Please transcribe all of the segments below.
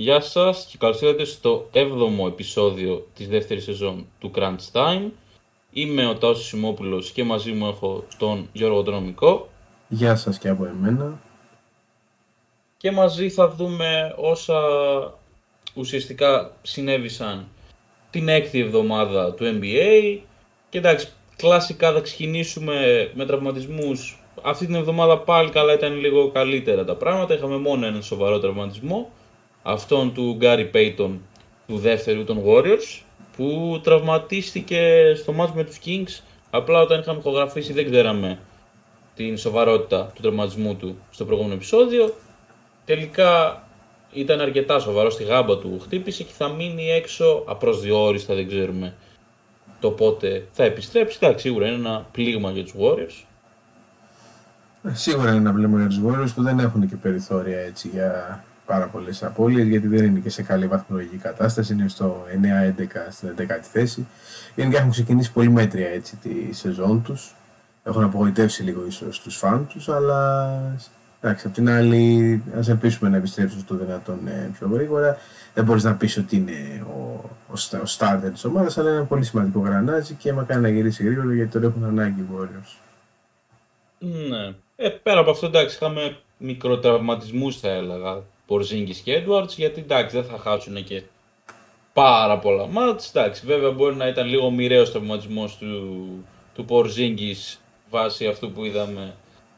Γεια σας και καλώς ήρθατε στο 7ο επεισόδιο της δεύτερης σεζόν του Crunch Time. Είμαι ο Τάσος Σιμόπουλος και μαζί μου έχω τον Γιώργο Τρομικό. Γεια σας και από εμένα. Και μαζί θα δούμε όσα ουσιαστικά συνέβησαν την έκτη εβδομάδα του NBA. Και εντάξει, κλασικά θα ξεκινήσουμε με τραυματισμούς. Αυτή την εβδομάδα πάλι καλά ήταν λίγο καλύτερα τα πράγματα. Είχαμε μόνο έναν σοβαρό τραυματισμό αυτόν του Γκάρι Πέιτον του δεύτερου των Warriors που τραυματίστηκε στο μάτς με τους Kings. Απλά όταν είχαμε ηχογραφήσει δεν ξέραμε την σοβαρότητα του τραυματισμού του στο προηγούμενο επεισόδιο. Τελικά ήταν αρκετά σοβαρό στη γάμπα του χτύπησε και θα μείνει έξω απροσδιόριστα δεν ξέρουμε το πότε θα επιστρέψει. Εντάξει σίγουρα είναι ένα πλήγμα για τους Warriors. Ε, Σίγουρα είναι ένα πλήγμα για τους Warriors που δεν έχουν και περιθώρια έτσι για πάρα πολλές απώλειες γιατί δεν είναι και σε καλή βαθμολογική κατάσταση. Είναι στο 9-11 στην 11η θέση. Γενικά έχουν ξεκινήσει πολύ μέτρια έτσι, τη σεζόν τους. Έχουν απογοητεύσει λίγο ίσως τους φαν τους, αλλά εντάξει, απ' την άλλη, ας ελπίσουμε να επιστρέψουν στο δυνατόν ε, πιο γρήγορα. Δεν μπορείς να πεις ότι είναι ο, ο, ο starter της ομάδας, αλλά είναι ένα πολύ σημαντικό γρανάζι και μακάρι να γυρίσει γρήγορα γιατί τώρα έχουν ανάγκη οι Warriors. Ναι. Ε, πέρα από αυτό, εντάξει, είχαμε μικροτραυματισμούς, θα έλεγα. Πορζίνγκη και Edwards, γιατί εντάξει δεν θα χάσουν και πάρα πολλά μάτς. Εντάξει, βέβαια μπορεί να ήταν λίγο μοιραίος ο τραυματισμός του, του Πορζίνγκης βάσει αυτού που είδαμε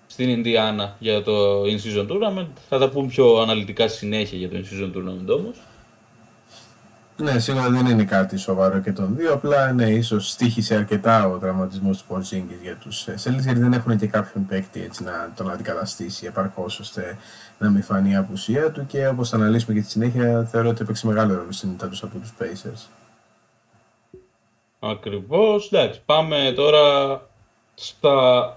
στην Ινδιάνα για το In-Season Tournament. Θα τα πούμε πιο αναλυτικά συνέχεια για το In-Season Tournament όμως. Ναι, σίγουρα δεν είναι κάτι σοβαρό και των δύο. Απλά ναι, ίσως στήχησε αρκετά ο τραυματισμός του Πορζίνγκης για τους Celtics γιατί δεν έχουν και κάποιον παίκτη έτσι να τον αντικαταστήσει επαρκώς ώστε να μην φανεί η απουσία του και όπως θα αναλύσουμε και στη συνέχεια θεωρώ ότι έπαιξε μεγάλο ρόλο στην ήττα του από τους Pacers. Ακριβώς. Εντάξει, πάμε τώρα στα.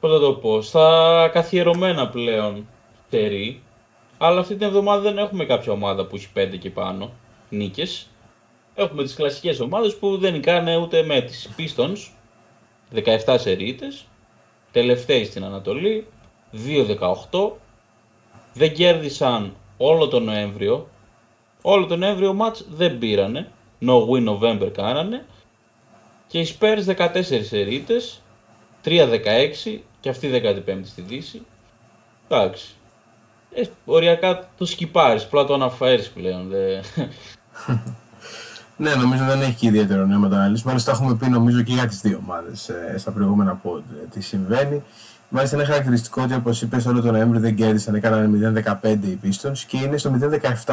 Πώς θα το πω, στα καθιερωμένα πλέον τερί. Αλλά αυτή την εβδομάδα δεν έχουμε κάποια ομάδα που έχει 5 και πάνω νίκες. Έχουμε τις κλασικές ομάδες που δεν νικάνε ούτε με τις Pistons. 17 σερίτες, τελευταίοι στην Ανατολή, 2-18. Δεν κέρδισαν όλο τον Νοέμβριο. Όλο τον Νοέμβριο μάτς δεν πήρανε. No win November κάνανε. Και οι Spurs 14 σερίτες, 3-16 και αυτή 15η στη Δύση. Εντάξει. Ε, οριακά το σκυπάρεις, απλά το αναφέρεις πλέον. Δε... ναι, νομίζω δεν έχει και ιδιαίτερο νόημα να αναλύσουμε. Μάλιστα, έχουμε πει νομίζω και για τις δύο ομάδες ε, στα προηγούμενα πόντ ε, τι συμβαίνει. Μάλιστα, είναι χαρακτηριστικό ότι όπως είπες, όλο τον Νοέμβριο δεν κέρδισαν, έκαναν 0-15 οι Pistons και είναι στο 0-17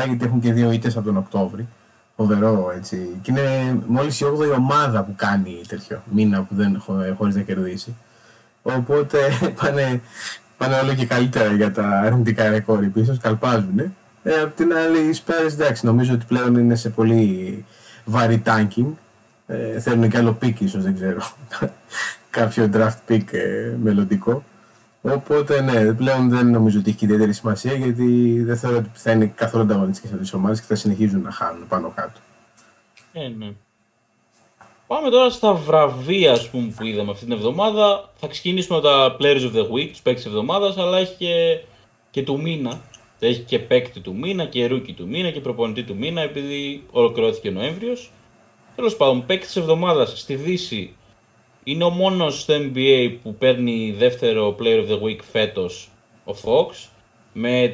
γιατί έχουν και δύο ήττες από τον Οκτώβρη. Φοβερό έτσι. Και είναι μόλις η 8η ομάδα που κάνει τέτοιο μήνα που δεν χωρίς να κερδίσει. Οπότε πάνε, πάνε όλο και καλύτερα για τα αρνητικά ρεκόρ οι Pistons, καλπάζουν. Ε, απ' την άλλη, οι Spurs εντάξει, νομίζω ότι πλέον είναι σε πολύ βαρύ tanking. Ε, θέλουν και άλλο pick ίσως, δεν ξέρω. Κάποιο draft pick ε, μελλοντικό. Οπότε ναι, πλέον δεν νομίζω ότι έχει ιδιαίτερη σημασία γιατί δεν θεωρώ ότι θα είναι καθόλου ανταγωνιστικές αυτές τι ομάδες και θα συνεχίζουν να χάνουν πάνω κάτω. Ε, ναι. Πάμε τώρα στα βραβεία ας πούμε, που είδαμε αυτή την εβδομάδα. Θα ξεκινήσουμε με τα Players of the Week, τους παίκτες της εβδομάδας, αλλά έχει και, και του μήνα. Έχει και παίκτη του μήνα και rookie του μήνα και προπονητή του μήνα, επειδή ολοκληρώθηκε ο Νοέμβριος. Τέλος πάντων, παίκτης της εβδομάδας στη Δύση είναι ο μόνος στο NBA που παίρνει δεύτερο Player of the Week φέτος ο Fox με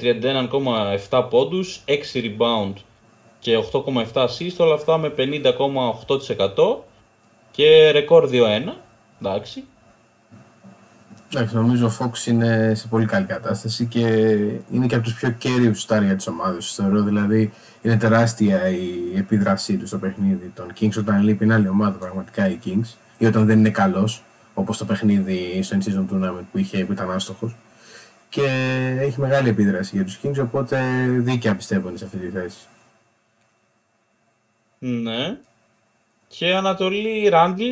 31,7 πόντους, 6 rebound και 8,7 assist, όλα αυτά με 50,8% και ρεκόρ 2-1. Εντάξει. Εντάξει, νομίζω ο Fox είναι σε πολύ καλή κατάσταση και είναι και από τους πιο κέριου στάρια τη ομάδα. Θεωρώ δηλαδή είναι τεράστια η επίδρασή του στο παιχνίδι των Kings όταν λείπει μια άλλη ομάδα πραγματικά οι Kings ή όταν δεν είναι καλός, όπως το παιχνίδι στο In-Season Tournament που, είχε, που ήταν άστοχος. Και έχει μεγάλη επίδραση για τους Kings, οπότε δίκαια πιστεύω είναι σε αυτή τη θέση. Ναι. Και Ανατολή Ράντλ,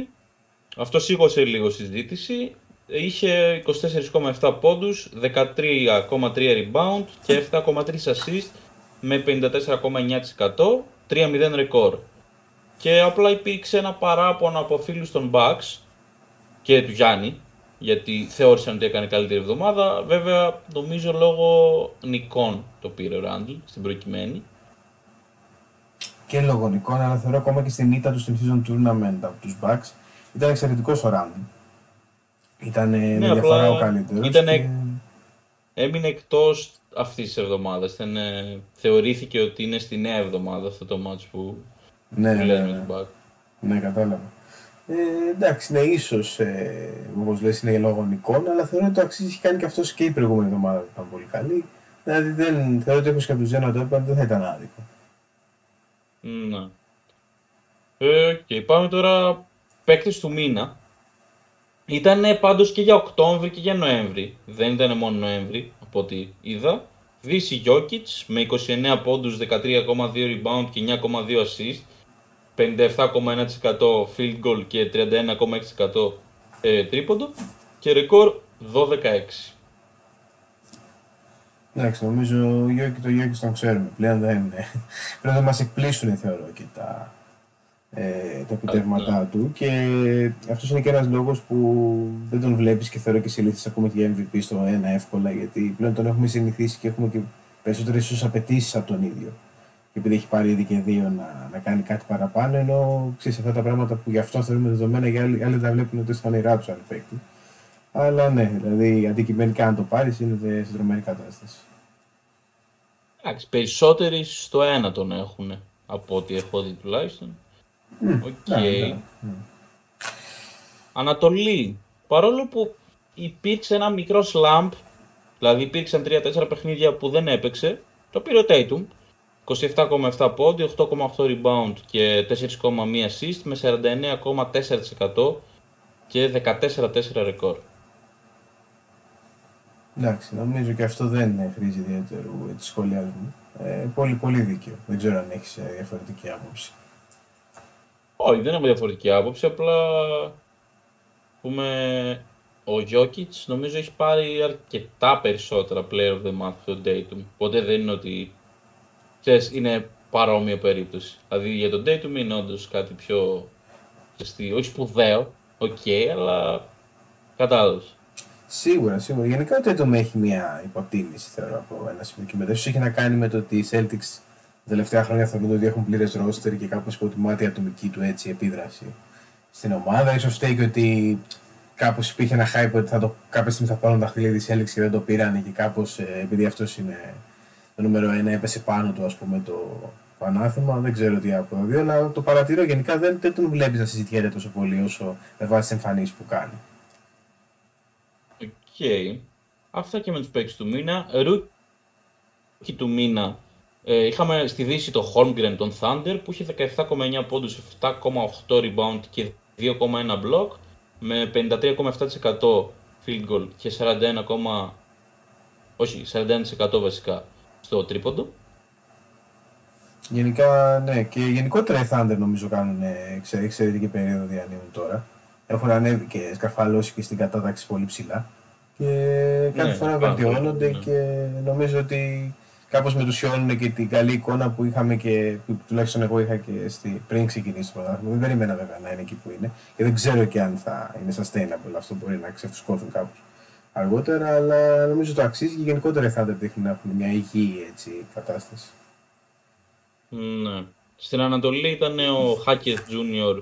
αυτό σήκωσε λίγο συζήτηση. Είχε 24,7 πόντους, 13,3 rebound και 7,3 assist με 54,9%, 3-0 ρεκόρ. Και απλά υπήρξε ένα παράπονο από φίλους των Bucks και του Γιάννη γιατί θεώρησαν ότι έκανε καλύτερη εβδομάδα. Βέβαια, νομίζω λόγω νικών το πήρε ο Ράντλ στην προκειμένη. Και λόγω νικών, αλλά θεωρώ ακόμα και στην ήττα τους στην season tournament από τους Bucks ήταν εξαιρετικός ο Ράντλ. Ήταν ναι, με διαφορά ο καλύτερος. Ήτανε... Και... Έμεινε εκτός αυτής της εβδομάδας. Θεωρήθηκε ότι είναι στη νέα εβδομάδα αυτό το match που ναι, ναι, ναι. με τον Ναι, κατάλαβα. Ε, εντάξει, ναι, ίσως ε, όπως λες είναι λόγω εικόνα, αλλά θεωρώ ότι το αξίζει έχει κάνει και αυτό και η προηγούμενη εβδομάδα που ήταν πολύ καλή. Δηλαδή δεν, θεωρώ ότι όπως και από τους Ζένα το έπαιρνε δεν θα ήταν άδικο. Ναι. Ε, και πάμε τώρα παίκτη του μήνα. Ήταν πάντως και για Οκτώβρη και για Νοέμβρη. Δεν ήταν μόνο Νοέμβρη από ό,τι είδα. Δύση Γιώκητς με 29 πόντους, 13,2 rebound και 9,2 assist 57,1% field goal και 31,6% ε, τρίποντο και ρεκόρ 12-6. Εντάξει, νομίζω ο Γιώκη το Γιώκη τον ξέρουμε πλέον. Δεν είναι. Πρέπει να μας εκπλήσουν, θεωρώ, και τα, ε, τα επιτεύγματά ναι. του. Και αυτός είναι και ένας λόγος που δεν τον βλέπεις και θεωρώ και συνήθως ακούμε και για MVP στο ένα εύκολα. Γιατί πλέον τον έχουμε συνηθίσει και έχουμε και περισσότερες απαιτήσεις από τον ίδιο και επειδή έχει πάρει ήδη και δύο να, να κάνει κάτι παραπάνω. Ενώ ξέρεις αυτά τα πράγματα που γι' αυτό θεωρούμε δεδομένα, οι άλλοι, άλλοι τα βλέπουν ότι στα νερά του αν παίκτη. Αλλά ναι, δηλαδή αντικειμενικά αν το πάρεις είναι εδραιωμένη κατάσταση. Εντάξει, περισσότεροι στο ένα τον έχουν από ό,τι έχω δει τουλάχιστον. Okay. Ανατολή. Παρόλο που υπήρξε ένα μικρό slump, δηλαδή υπήρξαν 3-4 παιχνίδια που δεν έπαιξε, το πήρε ο Tatum. 27,7 πόντοι, 8,8 rebound και 4,1 assist με 49,4% και 14-4 ρεκόρ. Εντάξει, νομίζω και αυτό δεν χρήζει ιδιαίτερου τη σχολιασμού. Ε, πολύ πολύ δίκαιο. Δεν ξέρω αν έχεις ε, διαφορετική άποψη. Όχι, δεν έχω διαφορετική άποψη. Απλά πούμε, ο Jokic νομίζω έχει πάρει αρκετά περισσότερα player of the month από τον Dayton. Οπότε δεν είναι ότι ξέρεις, είναι παρόμοια περίπτωση. Δηλαδή για τον Tatum είναι όντως κάτι πιο, ξέρεις, όχι σπουδαίο, okay, αλλά κατάλαβες. Σίγουρα, σίγουρα. Γενικά ο Tatum έχει μια υποτίμηση, θεωρώ, από ένα σημείο και μετά. έχει να κάνει με το ότι οι Celtics τα τελευταία χρόνια θεωρούνται ότι έχουν πλήρες ρόστερ και κάπως υποτιμάται η ατομική του έτσι, επίδραση στην ομάδα. Ίσως φταίει και ότι κάπως υπήρχε ένα hype ότι θα το, κάποια στιγμή θα πάρουν τα δαχτυλίδια οι Celtics και δεν το πήραν και κάπως ε, επειδή αυτός είναι το νούμερο 1 έπεσε πάνω του ας πούμε το ανάθεμα, δεν ξέρω τι αποδεί, αλλά το παρατηρώ γενικά δεν, δεν τον βλέπεις να συζητιέται τόσο πολύ όσο με βάση τις εμφανίσεις που κάνει. Okay. Αυτά και με τους παίκτες του μήνα. Rookie του μήνα ε, είχαμε στη Δύση το Holmgren, των Thunder, που είχε 17,9 πόντους, 7,8 rebound και 2,1 block, με 53,7% field goal και 41, όχι, 41% βασικά στο τρίποντο. Γενικά, ναι, και γενικότερα οι Thunder νομίζω κάνουν εξαιρετική περίοδο διανύουν τώρα. Έχουν ανέβει και σκαρφαλώσει και στην κατάταξη πολύ ψηλά. Και κάθε ναι, φορά βελτιώνονται ναι. και νομίζω ότι κάπως μετουσιώνουν και την καλή εικόνα που είχαμε και που τουλάχιστον εγώ είχα και στη, πριν ξεκινήσει το πρωτάθλημα. Δεν περίμενα βέβαια να είναι εκεί που είναι και δεν ξέρω και αν θα είναι sustainable. Αυτό μπορεί να ξεφουσκώσουν κάπως αργότερα, αλλά νομίζω το αξίζει και γενικότερα θα δείχνουν να έχουν μια υγιή έτσι, κατάσταση. Ναι. Στην Ανατολή ήταν ο Hackett Junior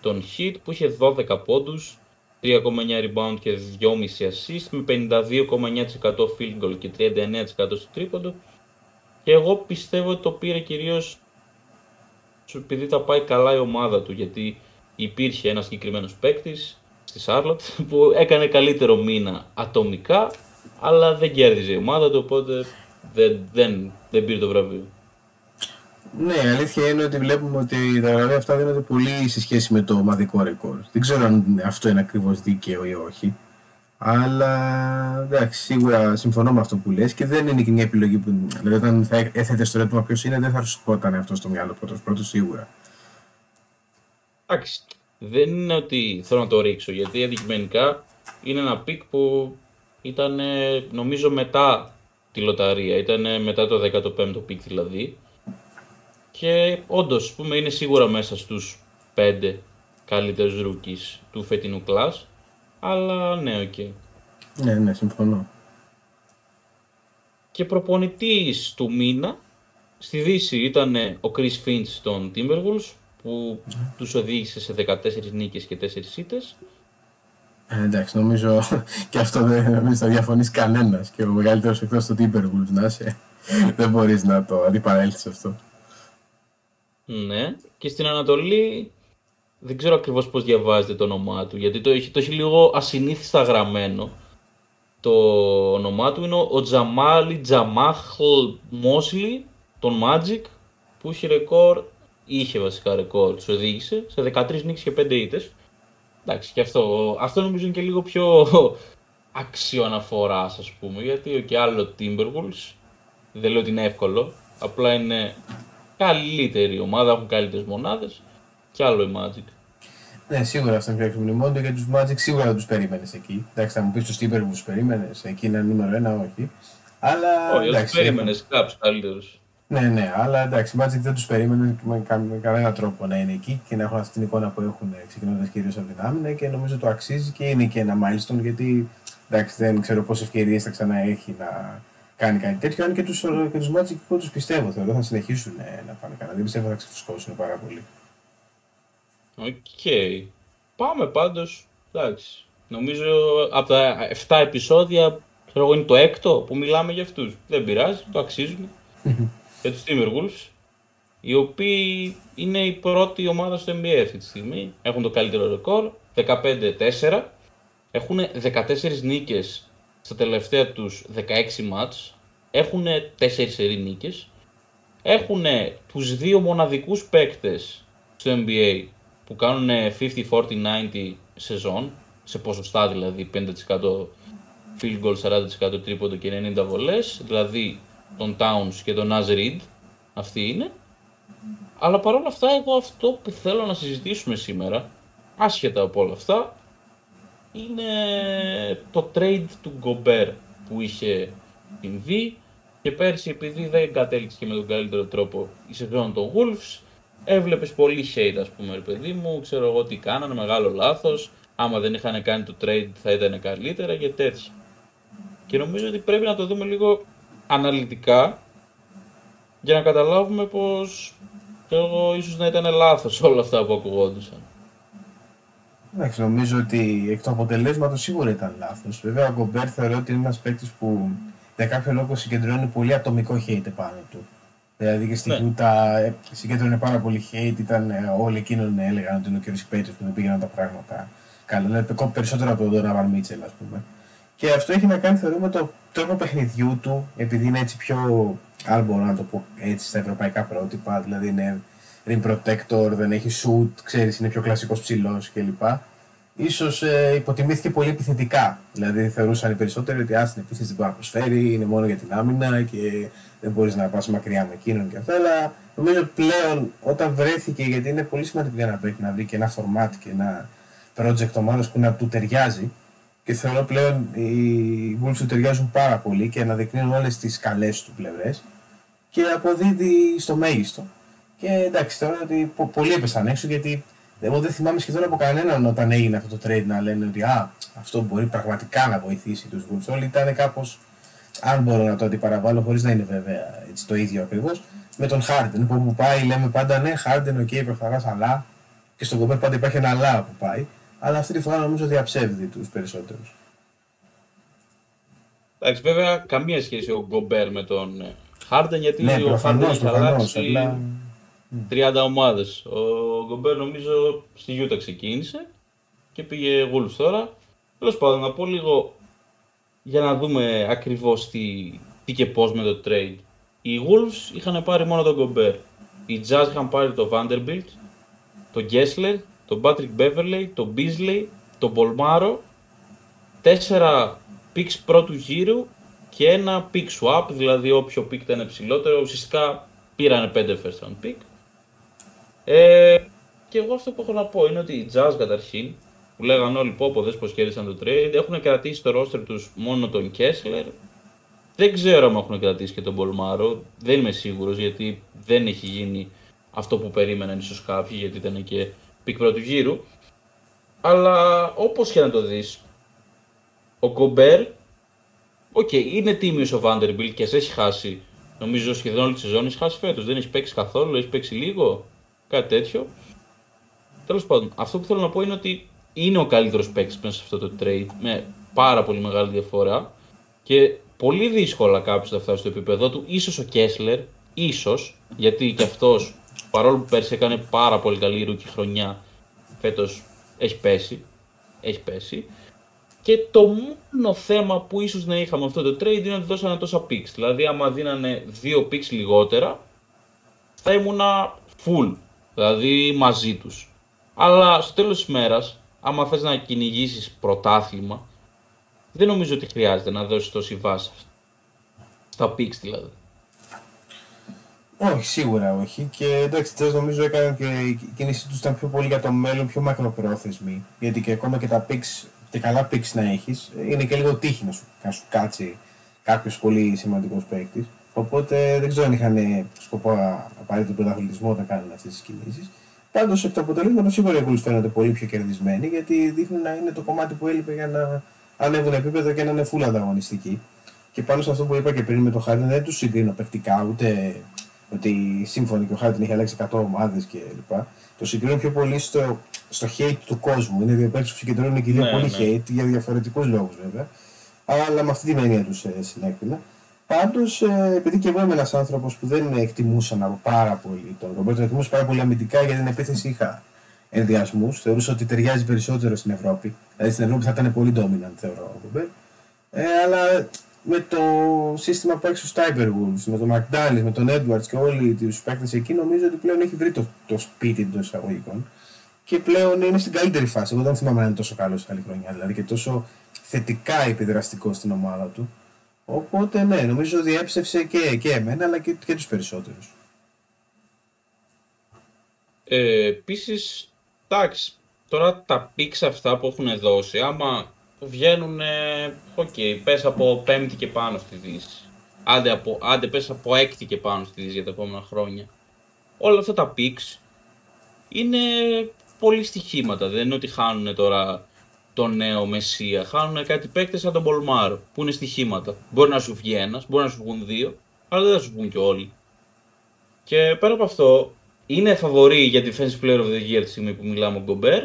τον Hit που είχε 12 πόντους, 3,9 rebound και 2,5 assist με 52,9% field goal και 39% στο τρίποντο και εγώ πιστεύω ότι το πήρε κυρίως επειδή τα πάει καλά η ομάδα του γιατί υπήρχε ένας συγκεκριμένος παίκτης στη Σάρλοτ που έκανε καλύτερο μήνα ατομικά, αλλά δεν κέρδιζε η ομάδα του, οπότε δεν, δεν, δεν πήρε το βραβείο. Ναι, η αλήθεια είναι ότι βλέπουμε ότι τα βραβεία αυτά δίνονται πολύ σε σχέση με το ομαδικό ρεκόρ. Δεν ξέρω αν αυτό είναι ακριβώς δίκαιο ή όχι. Αλλά εντάξει, σίγουρα συμφωνώ με αυτό που λες και δεν είναι και μια επιλογή που. Δηλαδή, όταν θα έθετε στο ερώτημα ποιος είναι, δεν θα σου σκόταν αυτό στο μυαλό πρώτος, πρώτος σίγουρα. Εντάξει, δεν είναι ότι θέλω να το ρίξω, γιατί αντικειμενικά είναι ένα pick που ήταν νομίζω μετά τη λοταρία, ήταν μετά το 15ο pick δηλαδή. Και όντως, πούμε, είναι σίγουρα μέσα στους 5 καλύτερους rookies του φετινού class. Αλλά ναι, okay. Ναι, ναι, συμφωνώ. Και προπονητής του μήνα στη Δύση ήταν ο Chris Finch των Timberwolves που mm. τους οδήγησε σε 14 νίκες και 4 σίτες. Ε, εντάξει, νομίζω και αυτό δεν νομίζω θα διαφωνήσει κανένας και ο μεγαλύτερος εκτός του Timberwolves να είσαι. δεν μπορείς να το αντιπαρέλθεις αυτό. Ναι, και στην Ανατολή δεν ξέρω ακριβώς πώς διαβάζετε το όνομά του, γιατί το έχει, το έχει λίγο ασυνήθιστα γραμμένο. Το όνομά του είναι ο Τζαμάλι Τζαμάχλ Μόσλι, τον Magic, που είχε ρεκόρ, είχε βασικά ρεκόρ, τους οδήγησε σε 13 νίκες και 5 ήττες. Εντάξει, και αυτό, αυτό νομίζω είναι και λίγο πιο άξιο αναφορά, ας πούμε, γιατί και άλλο Timberwolves, δεν λέω ότι είναι εύκολο, απλά είναι καλύτερη ομάδα, έχουν καλύτερες μονάδες και άλλο η Magic. Ναι, σίγουρα αυτό είναι πιο μνημόνιο για τους Magic σίγουρα δεν τους περίμενες εκεί. Εντάξει, θα μου πεις τους Timberwolves τους περίμενες, εκεί είναι νούμερο ένα, όχι. Αλλά. Όχι, δεν τους περίμενες κάποιους καλύτερους. Ναι, ναι, αλλά εντάξει, η Magic δεν τους περίμενε με, με κανέναν τρόπο να είναι εκεί και να έχουν αυτή την εικόνα που έχουν ξεκινώντας κυρίως από την άμυνα και νομίζω το αξίζει και είναι και ένα milestone γιατί εντάξει, δεν ξέρω πόσες ευκαιρίες θα ξαναέχει να κάνει κάτι τέτοιο. Αν και τους και τους Magic εγώ τους πιστεύω, θεωρώ θα συνεχίσουν ε, να πάνε καλά. Δεν πιστεύω θα ξεφουσκώσουν πάρα πολύ. Okay. Πάμε πάντως. Εντάξει. Νομίζω από τα 7 επεισόδια, ξέρω εγώ είναι το έκτο που μιλάμε για αυτούς. Δεν πειράζει, το αξίζουμε. για τους Timberwolves, οι οποίοι είναι η πρώτη ομάδα στο NBA αυτή τη στιγμή. Έχουν το καλύτερο ρεκόρ, 15-4. Έχουν 14 νίκες στα τελευταία τους 16 ματς. Έχουν 4 σερί νίκες. Έχουν τους δύο μοναδικούς παίκτες στο NBA που κάνουν 50-40-90 σεζόν, σε ποσοστά δηλαδή 5% field goal, 40% τρίποντο και 90 βολές, δηλαδή τον Towns και τον Naz Reid, αυτή είναι. Αλλά παρόλα αυτά, εγώ αυτό που θέλω να συζητήσουμε σήμερα, άσχετα από όλα αυτά, είναι το trade του Gobert που είχε συμβεί και πέρσι επειδή δεν κατέληξε και με τον καλύτερο τρόπο η σεζόν των Wolves, έβλεπες πολύ hate ας πούμε ρε παιδί μου, ξέρω εγώ τι κάνανε, μεγάλο λάθος, άμα δεν είχαν κάνει το trade θα ήταν καλύτερα και τέτοια. Και νομίζω ότι πρέπει να το δούμε λίγο αναλυτικά για να καταλάβουμε πως εγώ ίσως να ήταν λάθος όλα αυτά που ακουγόντουσαν. Εντάξει, νομίζω ότι εκ του αποτελέσματος σίγουρα ήταν λάθος. Βέβαια, ο Γκομπέρ θεωρώ ότι είναι ένας παίκτης που για κάποιο λόγο συγκεντρώνει πολύ ατομικό hate πάνω του. Δηλαδή και στην ναι. Utah ε, συγκέντρωνε πάρα πολύ hate, ήταν, ε, όλοι εκείνον έλεγαν ότι είναι ο κ. Πέτρης που δεν πήγαιναν τα πράγματα καλά. Δηλαδή, περισσότερο από τον Ντόναβαν Μίτσελ, ας πούμε. Και αυτό έχει να κάνει, θεωρούμε, το τρόπο παιχνιδιού του, επειδή είναι έτσι πιο, αν μπορώ να το πω έτσι, στα ευρωπαϊκά πρότυπα, δηλαδή είναι rim protector, δεν έχει shoot, ξέρεις, είναι πιο κλασικός ψηλός κλπ. Ίσως ε, υποτιμήθηκε πολύ επιθετικά. Δηλαδή θεωρούσαν οι περισσότεροι ότι άσυν επίθεση δεν μπορεί να προσφέρει, είναι μόνο για την άμυνα και δεν μπορείς να πας μακριά με εκείνον και αυτά. Αλλά νομίζω πλέον όταν βρέθηκε, γιατί είναι πολύ σημαντικό για να παίξει να βρει και ένα format και ένα project ομάδα που να του ταιριάζει, και θεωρώ πλέον οι Wolves του ταιριάζουν πάρα πολύ και αναδεικνύουν όλες τις καλές του πλευρές και αποδίδει στο μέγιστο. Και εντάξει, θεωρώ ότι πο- πολλοί έπεσαν έξω γιατί εγώ δεν θυμάμαι σχεδόν από κανέναν όταν έγινε αυτό το trade να λένε ότι α, αυτό μπορεί πραγματικά να βοηθήσει τους Wolves. Όλοι ήταν κάπως, αν μπορώ να το αντιπαραβάλω χωρίς να είναι βέβαια έτσι, το ίδιο ακριβώς, με τον Harden που, που πάει λέμε πάντα ναι, Harden, ok, προχωράς αλλά και στον κομπέρ πάντα υπάρχει ένα αλλά που πάει αλλά αυτή τη φορά νομίζω διαψεύδει τους περισσότερους. Εντάξει, βέβαια καμία σχέση ο Γκομπέρ με τον Χάρντεν γιατί ναι, ο Χάρντεν έχει αλλάξει απλά... 30 ομάδες. Ο Γκομπέρ νομίζω στη Γιούτα ξεκίνησε και πήγε Wolves τώρα. Τέλος πάντων, να πω λίγο για να δούμε ακριβώς τι, τι και πώς με το trade. Οι Wolves είχαν πάρει μόνο τον Γκομπέρ. Οι Jazz είχαν πάρει το Vanderbilt, το Gessler τον Patrick Beverley, τον Beasley, τον Πολμάρο, τέσσερα picks πρώτου γύρου και ένα pick swap, δηλαδή όποιο pick ήταν ψηλότερο, ουσιαστικά πήραν πέντε first round pick. Ε, και εγώ αυτό που έχω να πω είναι ότι οι Jazz καταρχήν, που λέγαν όλοι πω πω δες πως κέρδισαν το trade, έχουν κρατήσει το roster τους μόνο τον Kessler. Δεν ξέρω αν έχουν κρατήσει και τον Πολμάρο, δεν είμαι σίγουρος γιατί δεν έχει γίνει αυτό που περίμεναν ίσως κάποιοι γιατί ήταν και pick πρώτου γύρου. Αλλά όπως και να το δεις, ο Gobert, okay, είναι τίμιος ο Vanderbilt κι έχει χάσει. Νομίζω σχεδόν όλη τη σεζόν έχει χάσει φέτος. Δεν έχει παίξει καθόλου, έχει παίξει λίγο. Κάτι τέτοιο. Τέλος πάντων, αυτό που θέλω να πω είναι ότι είναι ο καλύτερος παίκτης μέσα σε αυτό το trade με πάρα πολύ μεγάλη διαφορά και πολύ δύσκολα κάποιος θα φτάσει στο επίπεδο του. Ίσως ο Kessler, ίσως, γιατί και αυτός παρόλο που πέρσι έκανε πάρα πολύ καλή ρούκη χρονιά, φέτος έχει πέσει. Έχει πέσει. Και το μόνο θέμα που ίσως να είχαμε αυτό το trade είναι ότι δώσανε τόσα picks. Δηλαδή, άμα δίνανε δύο picks λιγότερα, θα ήμουνα full. Δηλαδή μαζί τους. Αλλά στο τέλος της μέρας, άμα θες να κυνηγήσεις πρωτάθλημα, δεν νομίζω ότι χρειάζεται να δώσεις τόση βάση στα picks δηλαδή. Όχι, σίγουρα όχι. Και εντάξει, τέλο νομίζω έκαναν και η κίνησή τους ήταν πιο πολύ για το μέλλον, πιο μακροπρόθεσμη. Γιατί και ακόμα και τα picks, και καλά picks να έχεις, είναι και λίγο τύχη να σου, να σου κάτσει κάποιος πολύ σημαντικός παίκτης. Οπότε δεν ξέρω αν είχαν σκοπό απαραίτητο πρωταθλητισμό όταν κάνουν αυτές τις κινήσεις. Πάντως εκ του αποτελέσματο σίγουρα οι Eagles φαίνονται πολύ πιο κερδισμένοι γιατί δείχνουν να είναι το κομμάτι που έλειπε για να ανέβουν επίπεδο και να είναι full ανταγωνιστικοί. Και πάνω σε αυτό που είπα και πριν με το Harden δεν τους συγκρίνω παικτικά ούτε ότι σύμφωνοι και ο Χάρτιν έχει αλλάξει 100 ομάδες κλπ. Το συγκρίνω πιο πολύ στο, στο hate του κόσμου. Είναι δύο παίκτες που συγκεντρώνουν και ναι, πολύ ναι. hate για διαφορετικούς λόγους βέβαια. Αλλά με αυτή την έννοια τους ε, συνέκρινα. Πάντως, ε, επειδή και εγώ είμαι ένας άνθρωπος που δεν εκτιμούσα πάρα πολύ τον Ρομπέρτο, εκτιμούσα πάρα πολύ αμυντικά για την επίθεση είχα ενδιασμούς. Θεωρούσα ότι ταιριάζει περισσότερο στην Ευρώπη. Δηλαδή στην Ευρώπη θα ήταν πολύ dominant, θεωρώ ο Ρομπέρτο. Ε, αλλά με το σύστημα που έχει ο Wolves, με τον McDallis, με τον Edwards και όλοι τους παίκτες εκεί, νομίζω ότι πλέον έχει βρει το, το σπίτι των εισαγωγικών και πλέον είναι στην καλύτερη φάση. Εγώ δεν θυμάμαι να είναι τόσο καλός άλλη χρονιά, δηλαδή και τόσο θετικά επιδραστικό στην ομάδα του. Οπότε ναι, νομίζω ότι έψευσε και, και εμένα αλλά και, και τους περισσότερους. Ε, Επίσης, εντάξει, τώρα τα picks αυτά που έχουν δώσει, άμα βγαίνουν, okay, πες από πέμπτη και πάνω στη Δύση. Άντε, από, άντε πες από έκτη και πάνω στη Δύση για τα επόμενα χρόνια. Όλα αυτά τα picks είναι πολύ στοιχήματα. Δεν είναι ότι χάνουν τώρα τον νέο Μεσσία. Χάνουν κάτι παίκτες σαν τον Bolmaro που είναι στοιχήματα. Μπορεί να σου βγει ένας, μπορεί να σου βγουν δύο, αλλά δεν θα σου βγουν και όλοι. Και πέρα από αυτό, είναι φαβορή για Defensive Player of the Year τη στιγμή που μιλάμε ο Γκομπέρ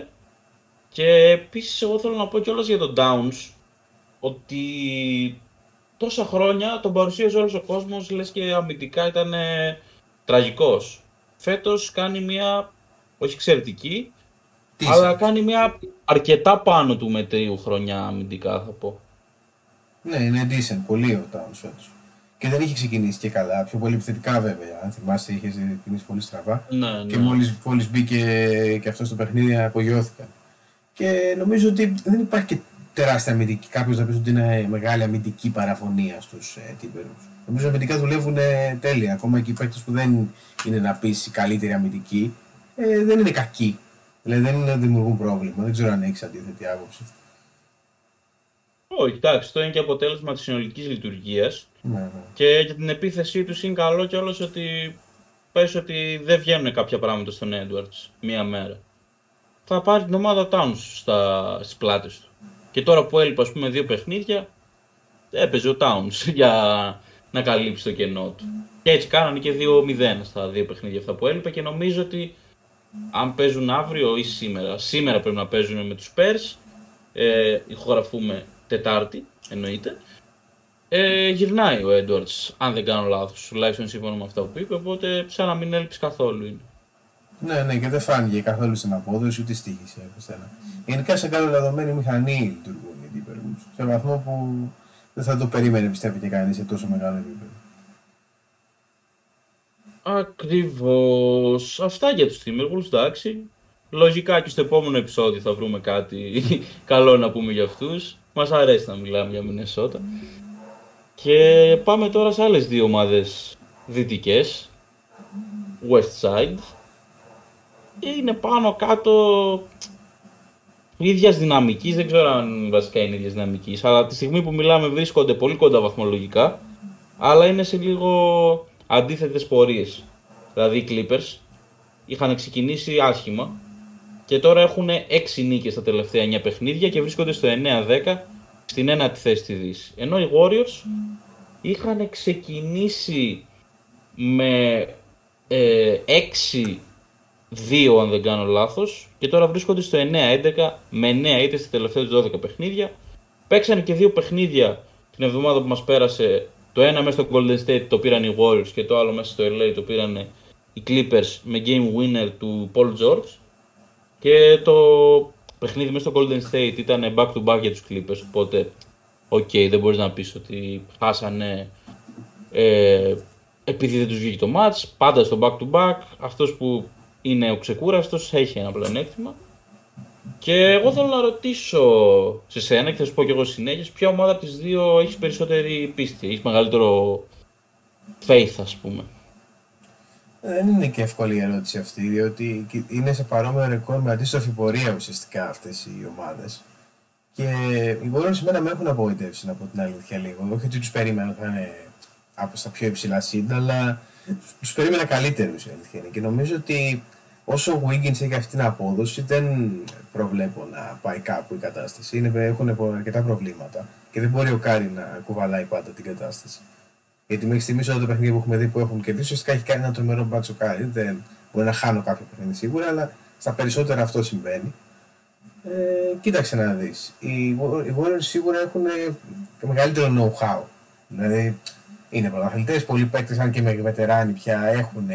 και επίσης, εγώ θέλω να πω κιόλας για τον Downs ότι τόσα χρόνια τον παρουσίαζε όλος ο κόσμος, λες και αμυντικά ήταν τραγικός. Φέτος κάνει μια, όχι εξαιρετική, αλλά κάνει μια αρκετά πάνω του μετρίου χρονιά αμυντικά θα πω. Ναι, είναι decent, πολύ ο Downs φέτος. Και δεν είχε ξεκινήσει και καλά, πιο πολύ επιθετικά βέβαια. Αν θυμάστε, είχε ξεκινήσει πολύ στραβά. Ναι, ναι. Και μόλις μπήκε και αυτός στο παιχνίδι, απογειώθηκαν. Και νομίζω ότι δεν υπάρχει και τεράστια αμυντική. Κάποιος να πει ότι είναι μεγάλη αμυντική παραφωνία στους ε, τύπερου. Νομίζω ότι αμυντικά δουλεύουν ε, τέλεια. Ακόμα και οι παίκτες που δεν είναι να πεις καλύτερη αμυντική, ε, δεν είναι κακοί. Δηλαδή δεν είναι, δημιουργούν πρόβλημα. Δεν ξέρω αν έχεις αντίθετη άποψη. Όχι, εντάξει, αυτό είναι και αποτέλεσμα της συνολικής λειτουργίας. Ναι, ναι. Και για την επίθεσή τους είναι καλό κιόλας ότι πες ότι δεν βγαίνουν κάποια πράγματα στον Edwards μία μέρα θα πάρει την ομάδα Towns στα, στις πλάτες του. Και τώρα που έλειπε ας πούμε δύο παιχνίδια, έπαιζε ο Towns για να καλύψει το κενό του. Και έτσι κάνανε και 2-0 στα δύο παιχνίδια αυτά που έλειπε και νομίζω ότι αν παίζουν αύριο ή σήμερα, σήμερα πρέπει να παίζουν με τους Spurs, ε, ηχογραφούμε Τετάρτη εννοείται, ε, γυρνάει ο Edwards, αν δεν κάνω λάθος, τουλάχιστον σύμφωνα με αυτά που είπε, οπότε σαν να μην έλειψε καθόλου είναι. Ναι, ναι, και δεν φάνηκε καθόλου στην απόδοση ούτε στήχηση από Γενικά σε κάθε δεδομένη μηχανή λειτουργούν οι Timberwolves. Σε βαθμό που δεν θα το περίμενε πιστεύει και κανείς σε τόσο μεγάλο επίπεδο. Ακριβώς. Αυτά για τους Timberwolves, εντάξει. Λογικά και στο επόμενο επεισόδιο θα βρούμε κάτι καλό να πούμε για αυτούς. Μας αρέσει να μιλάμε για Μινεσότα. Και πάμε τώρα σε άλλες δύο ομάδες δυτικές. West Side είναι πάνω κάτω ίδιας δυναμικής. Δεν ξέρω αν βασικά είναι ίδιας δυναμικής, αλλά τη στιγμή που μιλάμε βρίσκονται πολύ κοντά βαθμολογικά, αλλά είναι σε λίγο αντίθετες πορείες. Δηλαδή οι Clippers είχαν ξεκινήσει άσχημα και τώρα έχουν 6 νίκες στα τελευταία 9 παιχνίδια και βρίσκονται στο 9-10 στην ένατη θέση της Δύσης. Ενώ οι Warriors είχαν ξεκινήσει με ε, 6-2 αν δεν κάνω λάθος και τώρα βρίσκονται στο 9-11 με 9 είτε στις τελευταίες 12 παιχνίδια. Παίξανε και δύο παιχνίδια την εβδομάδα που μας πέρασε. Το ένα μέσα στο Golden State το πήραν οι Warriors και το άλλο μέσα στο LA το πήραν οι Clippers με game winner του Paul George. Και το παιχνίδι μέσα στο Golden State ήταν back to back για τους Clippers, οπότε okay, δεν μπορείς να πεις ότι χάσανε ε, επειδή δεν τους βγήκε το match, πάντα στο back to back, αυτός που είναι ο ξεκούραστος έχει ένα πλεονέκτημα. Και εγώ θέλω να ρωτήσω σε σένα και θα σου πω και εγώ συνέχεια, ποια ομάδα από τις δύο έχεις περισσότερη πίστη, έχεις μεγαλύτερο faith ας πούμε; Δεν είναι και εύκολη η ερώτηση αυτή, διότι είναι σε παρόμοιο ρεκόρ με αντίστροφη πορεία ουσιαστικά αυτές οι ομάδες. Και οι Warriors μένα με έχουν απογοητεύσει από την αλήθεια λίγο. Όχι ότι τους περίμενα θα είναι από στα πιο υψηλά σύντα, αλλά τους περίμενα καλύτερους η αλήθεια είναι. Και νομίζω ότι όσο ο Wiggins έχει αυτή την απόδοση, δεν προβλέπω να πάει κάπου η κατάσταση. Είναι, έχουν αρκετά προβλήματα και δεν μπορεί ο Κάρι να κουβαλάει πάντα την κατάσταση. Γιατί μέχρι στιγμής όλα τα παιχνίδια που έχουμε δει που έχουν κερδίσει, ουσιαστικά έχει κάνει ένα τρομερό μπάτσο Κάρι. Δεν μπορεί να χάνω κάποιο παιχνίδι σίγουρα, αλλά στα περισσότερα αυτό συμβαίνει. Ε, κοίταξε να δεις. Οι Warriors σίγουρα έχουν μεγαλύτερο know-how. Δηλαδή είναι πρωταθλητές, πολλοί παίκτες, αν και με βετεράνοι πια έχουν,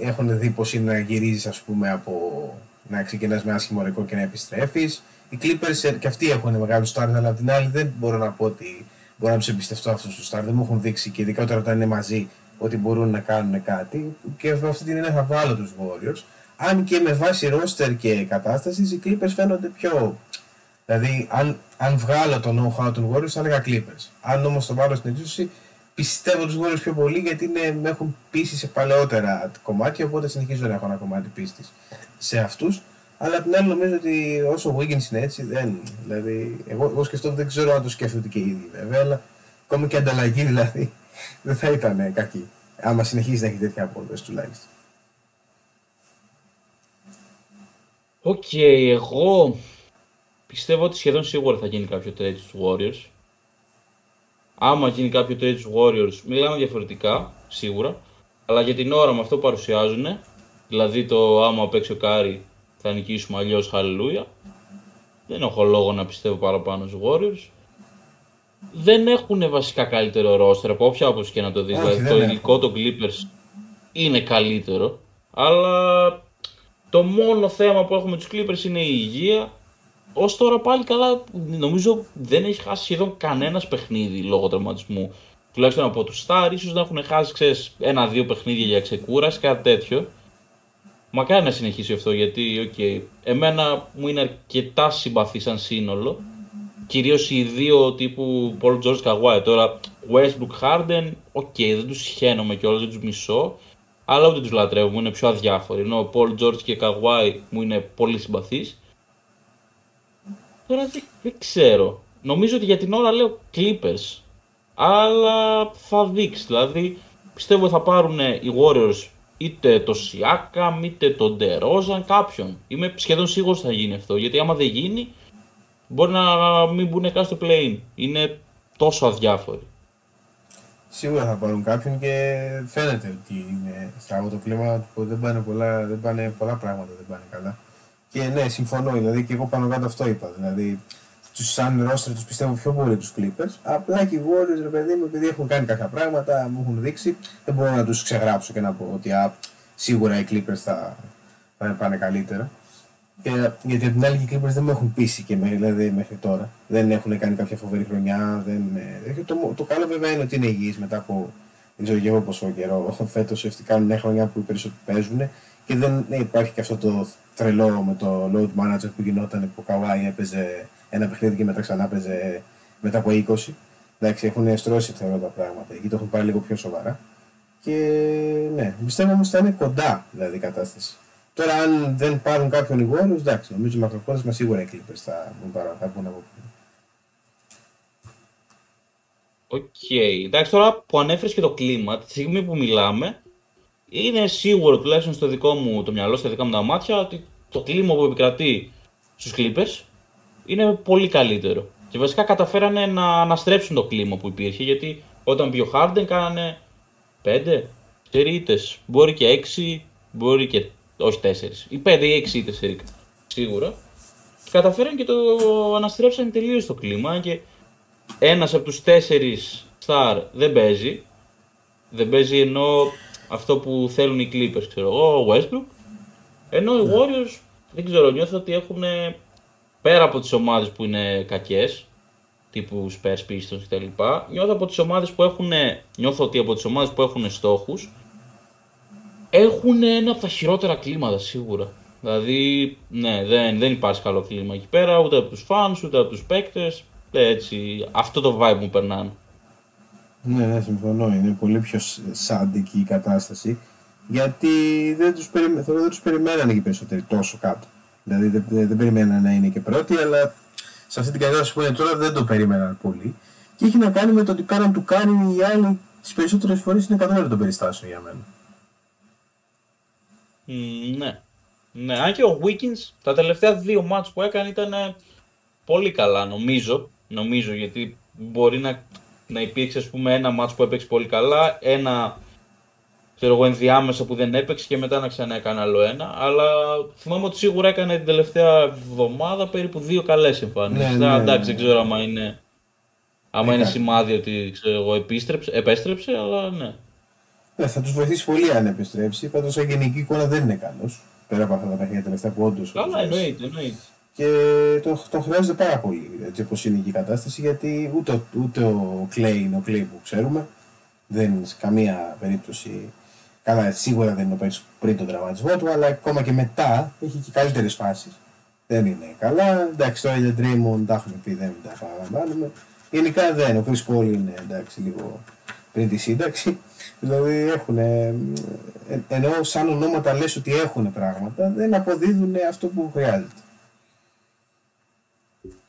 έχουν δει πώ είναι να γυρίζεις, ας πούμε, από να ξεκινάς με άσχημο ρεκόρ και να επιστρέφεις. Οι Clippers ε, και αυτοί έχουν μεγάλο στάρ, αλλά απ' την άλλη δεν μπορώ να πω ότι μπορώ να τους εμπιστευτώ αυτούς τους στάρ. Δεν μου έχουν δείξει και ειδικά όταν είναι μαζί ότι μπορούν να κάνουν κάτι. Και αυτή την έννοια θα βάλω τους Warriors. Αν και με βάση ρόστερ και κατάστασης, οι Clippers φαίνονται πιο. Δηλαδή, αν, αν βγάλω το know-how των Warriors, θα έλεγα Clippers. Αν όμως το βάλω στην εξίσωση, πιστεύω τους Warriors πιο πολύ γιατί είναι, με έχουν πείσει σε παλαιότερα κομμάτια. Οπότε συνεχίζω να έχω ένα κομμάτι πίστης σε αυτούς. Αλλά απ' την άλλη νομίζω ότι όσο ο Wiggins είναι έτσι, δεν. Δηλαδή, εγώ, εγώ σκεφτόμουν, δεν ξέρω αν το σκέφτονται και οι ίδιοι βέβαια, αλλά ακόμη και ανταλλαγή δηλαδή δεν θα ήταν κακή. Άμα συνεχίζει να έχει τέτοια απόδοση τουλάχιστον. Okay, εγώ πιστεύω ότι σχεδόν σίγουρα θα γίνει κάποιο trade στους Warriors. Άμα γίνει κάποιο trade στους Warriors, μιλάμε διαφορετικά, σίγουρα. Αλλά για την ώρα με αυτό που παρουσιάζουν, δηλαδή το άμα παίξει ο Κάρι θα νικήσουμε αλλιώς αλληλούια. Δεν έχω λόγο να πιστεύω παραπάνω στους Warriors. Δεν έχουν βασικά καλύτερο ρόστερ από όποια όπως και να το δεις. δηλαδή το υλικό των Clippers είναι καλύτερο. Αλλά το μόνο θέμα που έχουμε τους Clippers είναι η υγεία. Ως τώρα πάλι καλά, νομίζω δεν έχει χάσει σχεδόν κανένα παιχνίδι λόγω τραυματισμού. Τουλάχιστον από τους Star, ίσως να έχουν χάσει ξέρεις, ένα-δύο παιχνίδια για ξεκούραση, κάτι τέτοιο. Μακάρι να συνεχίσει αυτό γιατί, okay, εμένα μου είναι αρκετά συμπαθή σαν σύνολο. Κυρίως οι δύο τύπου Paul George Kawhi. Τώρα, Westbrook Harden, okay, δεν τους σιχαίνομαι κιόλας, δεν τους μισώ. Αλλά ούτε τους λατρεύω, μου είναι πιο αδιάφοροι. Ενώ ο Paul George και Kawhi μου είναι πολύ συμπαθείς. Τώρα δεν, δεν ξέρω. Νομίζω ότι για την ώρα λέω Clippers. Αλλά θα δείξει. Δηλαδή, πιστεύω θα πάρουν οι Warriors είτε το Siakam, είτε το DeRozan, κάποιον. Είμαι σχεδόν σίγουρος θα γίνει αυτό. Γιατί άμα δεν γίνει, μπορεί να μην μπουν καν στο play Είναι τόσο αδιάφοροι. Σίγουρα θα πάρουν κάποιον και φαίνεται ότι είναι σε το κλίμα που δεν πάνε, πολλά, δεν πάνε πολλά πράγματα, δεν πάνε καλά. Και ναι, συμφωνώ, δηλαδή και εγώ πάνω κάτω αυτό είπα. Δηλαδή, τους σαν ρόστρε τους πιστεύω πιο πολύ τους Clippers. Απλά και οι Warriors, ρε παιδί μου, επειδή έχουν κάνει κάποια πράγματα, μου έχουν δείξει, δεν μπορώ να τους ξεγράψω και να πω ότι α, σίγουρα οι Clippers θα, θα πάνε καλύτερα. Και, γιατί από την άλλη οι Clippers δεν με έχουν πείσει και δηλαδή, μέχρι τώρα. Δεν έχουν κάνει κάποια φοβερή χρονιά. Δεν, ε, το, το καλό βέβαια είναι ότι είναι υγιείς μετά από δεν ξέρω και εγώ πόσο καιρό. Φέτος κάνουν μια χρονιά που οι περισσότεροι παίζουν και δεν ναι, υπάρχει και αυτό το τρελό με το load management που γινόταν που ο Καβάη έπαιζε ένα παιχνίδι και μετά ξανά έπαιζε μετά από 20. Εντάξει, έχουν στρώσει θεωρώ τα πράγματα. Εκεί το έχουν πάρει λίγο πιο σοβαρά. Και ναι, πιστεύω όμως θα είναι κοντά δηλαδή η κατάσταση. Τώρα, αν δεν πάρουν κάποιον οι εντάξει, νομίζω μακροπρόθεσμα σίγουρα οι Clippers θα βγουν από πίσω. Okay. Εντάξει, τώρα που ανέφερες και το κλίμα, τη στιγμή που μιλάμε, είναι σίγουρο τουλάχιστον στο δικό μου το μυαλό, στα δικά μου τα μάτια, ότι το κλίμα που επικρατεί στους Clippers είναι πολύ καλύτερο. Και βασικά καταφέρανε να αναστρέψουν το κλίμα που υπήρχε γιατί όταν βγει ο Harden κάνανε 5 ήττες. Μπορεί και 6, μπορεί και όχι 4. Ή 5 ή 6 ήττες σίγουρα. Και καταφέραν και το αναστρέψαν τελείως το κλίμα και ένας από τους 4 star δεν παίζει. Δεν παίζει ενώ αυτό που θέλουν οι Clippers, ξέρω εγώ, ο Westbrook. Ενώ οι ναι. Warriors δεν ξέρω, νιώθω ότι έχουν πέρα από τις ομάδες που είναι κακές, τύπου Spurs, Pistons κτλ. Νιώθω από τις ομάδες που έχουν, νιώθω ότι από τις ομάδες που έχουν στόχους έχουν ένα από τα χειρότερα κλίματα σίγουρα. Δηλαδή, ναι, δεν, δεν υπάρχει καλό κλίμα εκεί πέρα, ούτε από τους fans, ούτε από τους παίκτες. Έτσι, αυτό το vibe μου περνάνε. Ναι, ναι, συμφωνώ. Είναι πολύ πιο σάντικη η κατάσταση. Γιατί δεν τους, περι... δεν τους περιμένανε και περισσότεροι τόσο κάτω. Δηλαδή δεν, δεν, δεν περιμένανε να είναι και πρώτοι, αλλά σε αυτή την κατάσταση που είναι τώρα δεν το περίμεναν πολύ. Και έχει να κάνει με το ότι κάναν του κάνει οι άλλοι τις περισσότερες φορές είναι κατά των περιστάσεων για μένα. Mm, ναι. Ναι, αν και ο Wiggins τα τελευταία δύο μάτς που έκανε ήταν πολύ καλά νομίζω. Νομίζω γιατί μπορεί να, να υπήρξε ας πούμε ένα μάτς που έπαιξε πολύ καλά, ένα ξέρω εγώ, ενδιάμεσα που δεν έπαιξε και μετά να ξανά έκανε άλλο ένα. Αλλά θυμάμαι ότι σίγουρα έκανε την τελευταία εβδομάδα περίπου δύο καλές εμφανίσει. Ναι, ναι, εντάξει, δεν ξέρω άμα είναι, άμα είναι σημάδι ότι ξέρω εγώ, επίστρεψε, επέστρεψε, αλλά ναι. Ναι, θα τους βοηθήσει πολύ αν επιστρέψει. Πάντω, σε γενική εικόνα δεν είναι καλός. Πέρα από αυτά τα παιχνίδια τελευταία που όντως. Καλά, εννοείται, εννοείται. Και το, το χρειάζεται πάρα πολύ έτσι όπως είναι η κατάσταση γιατί ούτε, ούτε ο Κλέη είναι ο Κλέη που ξέρουμε. Δεν είναι σε καμία περίπτωση Καλά, σίγουρα δεν είναι ο παίκτης πριν τον τραυματισμό του, αλλά ακόμα και μετά έχει και καλύτερες φάσεις. Δεν είναι καλά. Εντάξει, τώρα για Draymond τα έχουμε πει, δεν τα παραλαμβάνουμε. Γενικά δεν. Ο Chris Paul είναι εντάξει, λίγο πριν τη σύνταξη. Δηλαδή έχουν. Ε, ενώ σαν ονόματα λες ότι έχουν πράγματα, δεν αποδίδουν αυτό που χρειάζεται.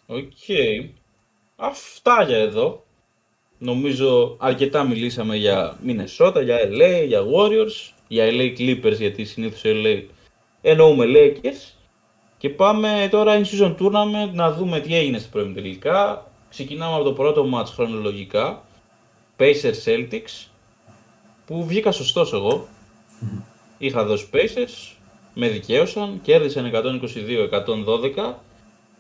Okay. Αυτά για εδώ. Νομίζω αρκετά μιλήσαμε για Minnesota, για LA, για Warriors, για LA Clippers γιατί συνήθως LA εννοούμε Lakers. Και πάμε τώρα in season tournament να δούμε τι έγινε στα προημιτελικά. Ξεκινάμε από το πρώτο ματς χρονολογικά. Pacers Celtics που βγήκα σωστός εγώ. Είχα δώσει Pacers, με δικαίωσαν, κέρδισαν 122-112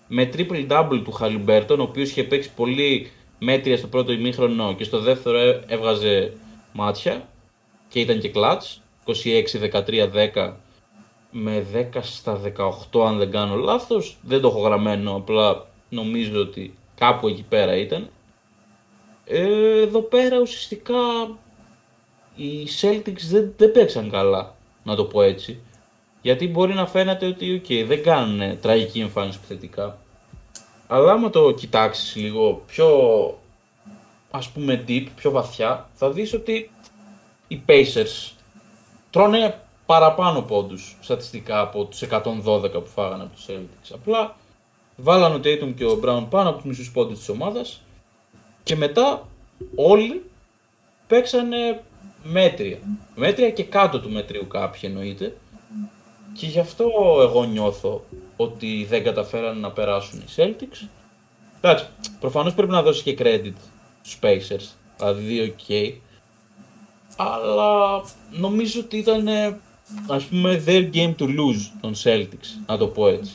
με triple double του Χαλιμπέρτον, ο οποίος είχε παίξει πολύ μέτρια στο πρώτο ημίχρονο και στο δεύτερο έβγαζε μάτια και ήταν και κλατς. 26-13-10 με 10 στα 18 αν δεν κάνω λάθος. Δεν το έχω γραμμένο απλά νομίζω ότι κάπου εκεί πέρα ήταν. Ε, εδώ πέρα ουσιαστικά οι Celtics δεν, δεν παίξαν καλά να το πω έτσι. Γιατί μπορεί να φαίνεται ότι okay, δεν κάνουν τραγική εμφάνιση επιθετικά αλλά άμα το κοιτάξεις λίγο πιο ας πούμε deep, πιο βαθιά, θα δεις ότι οι Pacers τρώνε παραπάνω πόντους στατιστικά από τους 112 που φάγανε από τους Celtics. Απλά βάλανε ο Tatum και ο Brown πάνω από τους μισούς πόντους της ομάδας και μετά όλοι παίξανε μέτρια. Μέτρια και κάτω του μετρίου κάποιοι εννοείται. Και γι' αυτό εγώ νιώθω ότι δεν καταφέρανε να περάσουν οι Celtics. Εντάξει, προφανώς πρέπει να δώσει και credit στους Pacers, δηλαδή ok. Αλλά νομίζω ότι ήταν ας πούμε their game to lose των Celtics, να το πω έτσι.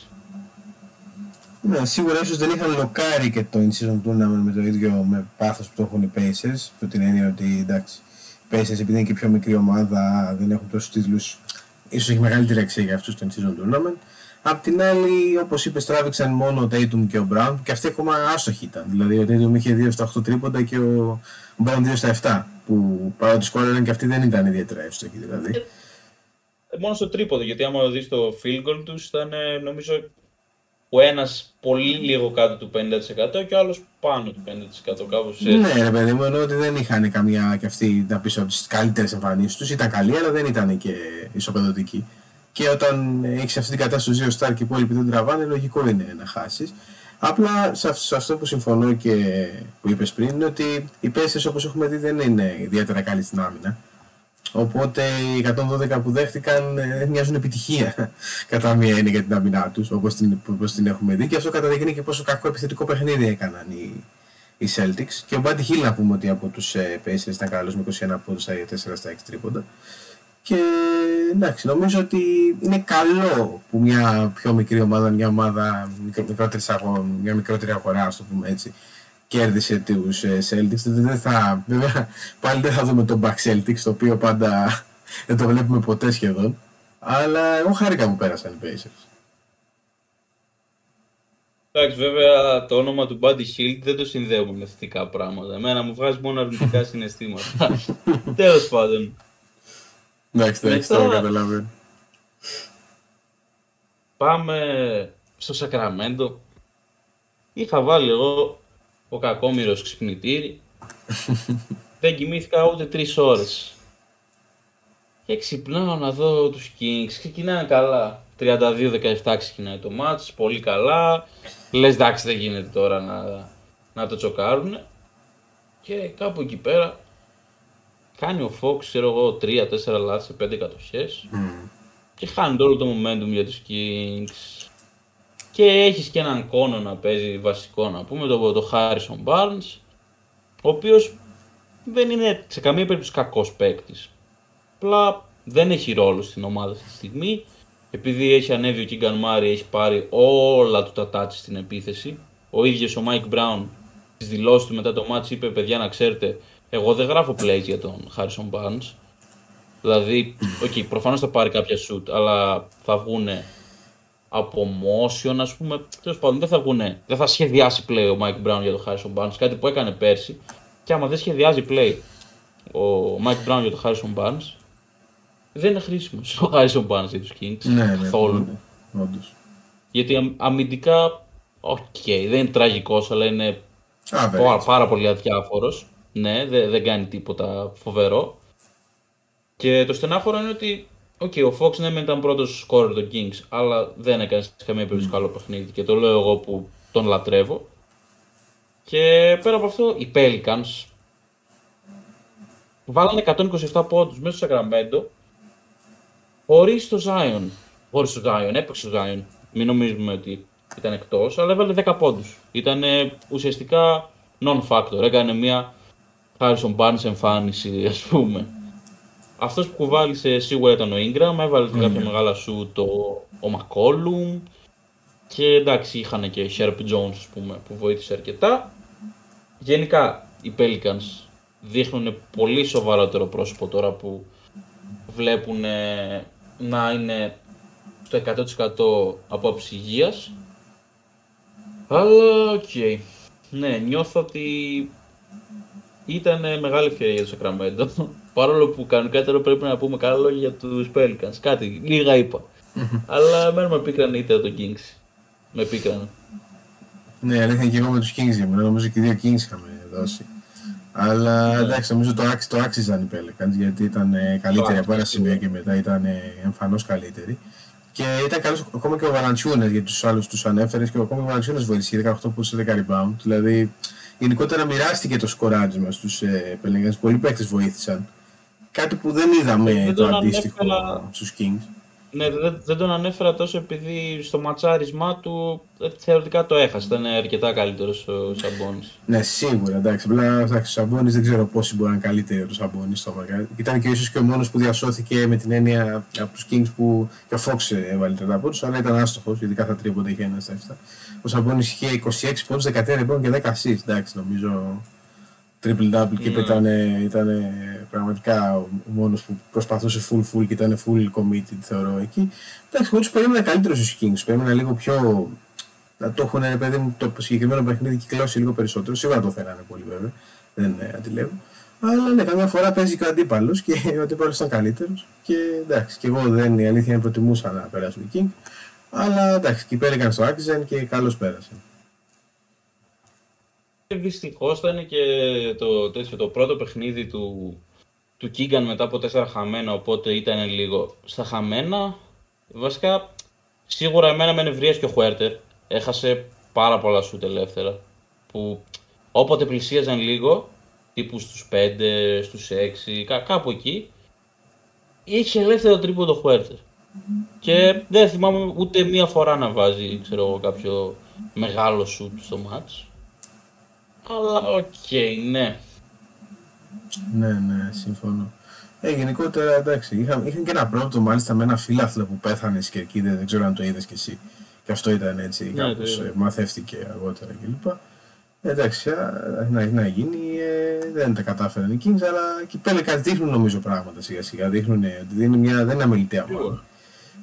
Ναι, σίγουρα ίσως δεν είχαν λοκάρει και το in-season tournament με το ίδιο με πάθος που το έχουν οι Pacers, που την έννοια ότι εντάξει, οι Pacers επειδή είναι και πιο μικρή ομάδα, δεν έχουν τόσους τίτλους, ίσως έχει μεγαλύτερη αξία για αυτούς το in-season tournament. Απ' την άλλη, όπως είπες, τράβηξαν μόνο ο Tatum και ο Brown και αυτοί ακόμα άσοχοι ήταν. Δηλαδή, ο Tatum είχε 2 στα 8 τρίποντα και ο Brown 2 στα 7. Που παρότι σκόρεραν και αυτοί δεν ήταν ιδιαίτερα εύστοχοι. Δηλαδή. Ε, μόνο στο τρίποδο, γιατί άμα δεις το field goal τους ήταν νομίζω ο ένας πολύ λίγο κάτω του 50% και ο άλλος πάνω του 50%. Κάπως έτσι. Ναι, ρε παιδί μου, ενώ ότι δεν είχαν καμιά και αυτοί να πει από τις καλύτερες εμφανίσεις τους. Ήταν καλοί, αλλά δεν ήταν και ισοπεδωτικοί. Και όταν έχεις αυτή την κατάσταση δύο στάρ και οι υπόλοιποι δεν τραβάνε, λογικό είναι να χάσεις. Απλά σε αυτό που συμφωνώ και που είπες πριν είναι ότι οι πέσει όπως έχουμε δει δεν είναι ιδιαίτερα καλοί στην άμυνα. Οπότε οι 112 που δέχτηκαν ε, μοιάζουν επιτυχία κατά μία έννοια για την αμυνά τους, όπως την, όπως την έχουμε δει. Και αυτό καταδεικνύει και πόσο κακό επιθετικό παιχνίδι έκαναν οι, οι Celtics. Και ο Μπάντι Χίλ να πούμε ότι από τους ε, Pacers ήταν καλός με 21 πόντους στα 4 στα 6 τρίποντα. Και εντάξει, νομίζω ότι είναι καλό που μια πιο μικρή ομάδα, μια ομάδα μικρότερης, μια μικρότερη αγορά, ας το πούμε έτσι, κέρδισε τους ε, Celtics. Δεν θα, βέβαια, πάλι δεν θα δούμε τον Back Celtics, το οποίο πάντα δεν το βλέπουμε ποτέ σχεδόν. Αλλά εγώ χάρηκα που πέρασαν οι Pacers. Εντάξει, βέβαια το όνομα του Buddy Hill δεν το συνδέουμε με θετικά πράγματα. Εμένα μου βγάζει μόνο αρνητικά συναισθήματα. Τέλος πάντων. Εντάξει, εντάξει, το καταλαβαίνω. Πάμε στο Σακραμέντο. Είχα βάλει εγώ ο κακόμοιρος ξυπνητήρι. Δεν κοιμήθηκα ούτε τρεις ώρες. Και ξυπνάω να δω τους Kings. Ξεκινάνε καλά. 32-17 ξεκινάει το μάτς, πολύ καλά. Λες εντάξει δεν γίνεται τώρα να, να το τσοκάρουν. Και κάπου εκεί πέρα κάνει ο Fox, ξέρω εγώ, 3-4 λάθη σε 5 κατοχές. Mm. Και χάνει όλο το momentum για τους Kings. Και έχεις και έναν κώνο να παίζει βασικό να πούμε, το, το Harrison Barnes, ο οποίος δεν είναι σε καμία περίπτωση κακός παίκτης. Απλά δεν έχει ρόλο στην ομάδα αυτή τη στιγμή. Επειδή έχει ανέβει ο Keegan Murray, έχει πάρει όλα του τα touches στην επίθεση. Ο ίδιος ο Mike Brown στις δηλώσεις του μετά το ματς είπε: Παιδιά, να ξέρετε, εγώ δεν γράφω plays για τον Harrison Barnes. Δηλαδή, okay, προφανώς θα πάρει κάποια σουτ, αλλά θα βγουν από motion, ας πούμε. Τέλος πάντων, δεν θα βγουν. Δεν θα σχεδιάσει play ο Mike Brown για το Harrison Barnes, κάτι που έκανε πέρσι. Και άμα δεν σχεδιάζει play ο Mike Brown για το Harrison Barnes, δεν είναι χρήσιμο ο Harrison Barnes για τους Kings. Ναι, ναι, καθόλου. Ναι, ναι, όντως. Γιατί αμυντικά, okay, δεν είναι τραγικός, αλλά είναι πάρα, πάρα πολύ αδιάφορος. Ναι, δεν, δεν κάνει τίποτα φοβερό. Και το στενάχωρο είναι ότι okay, ο Fox ναι, ήταν πρώτος σκόρερ των Kings, αλλά δεν έκανε σε καμία περίπτωση καλό παιχνίδι και το λέω εγώ που τον λατρεύω. Και πέρα από αυτό, οι Pelicans βάλανε 127 πόντους μέσα στο Sacramento χωρίς το Zion. Χωρίς το Zion, έπαιξε το Zion. Μην νομίζουμε ότι ήταν εκτός, αλλά έβαλε 10 πόντους. Ήταν ουσιαστικά non-factor. Έκανε μια Harrison Barnes εμφάνιση, ας πούμε. Αυτός που κουβάλισε σίγουρα ήταν ο Ingram, έβαλε mm. κάποια μεγάλα σου το, ο McCollum και εντάξει είχαν και Sherp Jones ας πούμε, που βοήθησε αρκετά. Γενικά οι Pelicans δείχνουν πολύ σοβαρότερο πρόσωπο τώρα που βλέπουν να είναι στο 100% από υγείας. Αλλά okay. Ναι, νιώθω ότι ήταν μεγάλη ευκαιρία για το Sacramento. Παρόλο που κανονικά τώρα πρέπει να πούμε καλά λόγια για τους Pelicans. Κάτι, λίγα είπα. Αλλά μένουμε με πίκρα για το Kings. Με πίκρα. Ναι, αλήθεια και εγώ με τους Kings για μένα. Νομίζω και οι δύο Kings είχαμε δώσει. Αλλά ναι. εντάξει, νομίζω το, άξι, το άξιζαν οι Pelicans γιατί ήταν ε, καλύτεροι από ένα σημείο και μετά ήταν ε, εμφανώς καλύτεροι. Και ήταν καλός ακόμα και ο Βαλαντσιούνε γιατί τους άλλους τους ανέφερες και ακόμα και ο Βαλαντσιούνε βοήθησε 18 πόντους σε 10 rebound. Δηλαδή γενικότερα μοιράστηκε το σκοράρισμα στους ε, Pelicans. Πολλοί παίκτες βοήθησαν. Κάτι που δεν είδαμε δεν το αντίστοιχο ανέφερα... στους Kings. Ναι, δεν, δεν τον ανέφερα τόσο επειδή στο ματσάρισμά του ε, θεωρητικά το έχασε. Ήταν αρκετά καλύτερος ο Σαμπόνι. Ναι, σίγουρα. Εντάξει, απλά ο Σαμπόνι δεν ξέρω πόσοι μπορεί να είναι καλύτερο ο Σαμπόνι στο μαγαζί. Ήταν και ίσως και ο μόνος που διασώθηκε με την έννοια από τους Kings που και ο Φόξ έβαλε τον από αλλά ήταν άστοχος, γιατί κάθε τρίποντα είχε ένα στα Ο Σαμπόνι είχε 26 πόντους, 13 πόντου και 10 assists. Εντάξει, νομίζω triple double και ήταν, ήταν πραγματικά ο μόνος που προσπαθούσε full full και ήταν full committed θεωρώ εκεί. Εντάξει, εγώ τους περίμενα καλύτερος στους Kings. Περίμενα λίγο πιο. να το έχουν ρε παιδί μου το συγκεκριμένο παιχνίδι κυκλώσει λίγο περισσότερο. Σίγουρα το θέλανε πολύ βέβαια. Δεν ε, αντιλέγω. Αλλά ναι, καμιά φορά παίζει και ο αντίπαλος και ο αντίπαλος ήταν καλύτερος. Και εντάξει, και εγώ δεν η αλήθεια είναι προτιμούσα να περάσουν οι Kings. Αλλά εντάξει, και πέρασαν στο άξιζαν και καλώς πέρασαν. Δυστυχώς ήταν και το, τέτοιο, το πρώτο παιχνίδι του, του Κίγκαν μετά από τέσσερα χαμένα, οπότε ήταν λίγο στα χαμένα. Βασικά, σίγουρα εμένα με νευρίασε και ο Χουέρτερ. Έχασε πάρα πολλά σουτ ελεύθερα. Που όποτε πλησίαζαν λίγο, τύπου στους 5, στους 6, κά, κάπου εκεί, είχε ελεύθερο τρίποντο Huerter. Και δεν θυμάμαι ούτε μία φορά να βάζει ξέρω, κάποιο μεγάλο σουτ στο ματς. Αλλά okay, ναι. Ναι, ναι, συμφωνώ. Ε, γενικότερα εντάξει, είχαν, είχαν και ένα πρόβλημα μάλιστα με ένα φίλαθλο που πέθανε στη κερκίδα, δεν ξέρω αν το είδες κι εσύ. Και αυτό ήταν έτσι, ναι, κάπως ε, μαθεύτηκε αργότερα κλπ. Ε, εντάξει, να, να γίνει, ε, δεν τα κατάφεραν οι Kings, αλλά εκεί πέρα κάτι δείχνουν νομίζω πράγματα σιγά σιγά. Δείχνουν ότι είναι μια, δεν είναι αμελητέα ομάδα.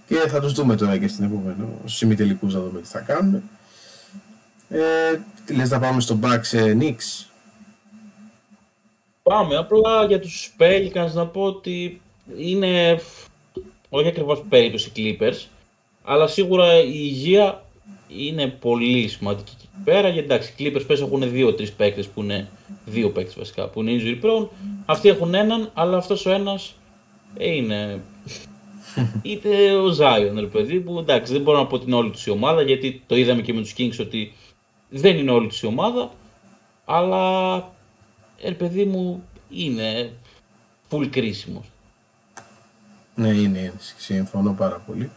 Και θα τους δούμε τώρα και στην επόμενη, στους ημιτελικούς να δούμε τι θα κάνουν. Ε, τι λες να πάμε στο Bucks Knicks. Πάμε, απλά για τους Pelicans να πω ότι είναι όχι ακριβώς περίπτωση Clippers, αλλά σίγουρα η υγεία είναι πολύ σημαντική εκεί πέρα. Γιατί εντάξει, οι Clippers πες έχουν δύο-τρει παίκτες που είναι δύο παίκτες βασικά, που είναι injury prone. Αυτοί έχουν έναν, αλλά αυτός ο ένας είναι είτε ο Ζάιον, ρε παιδί, που εντάξει δεν μπορώ να πω την όλη τους η ομάδα, γιατί το είδαμε και με τους Kings ότι δεν είναι όλη τους η ομάδα, αλλά ε, παιδί μου είναι full κρίσιμος. Ναι, είναι, συμφωνώ πάρα πολύ.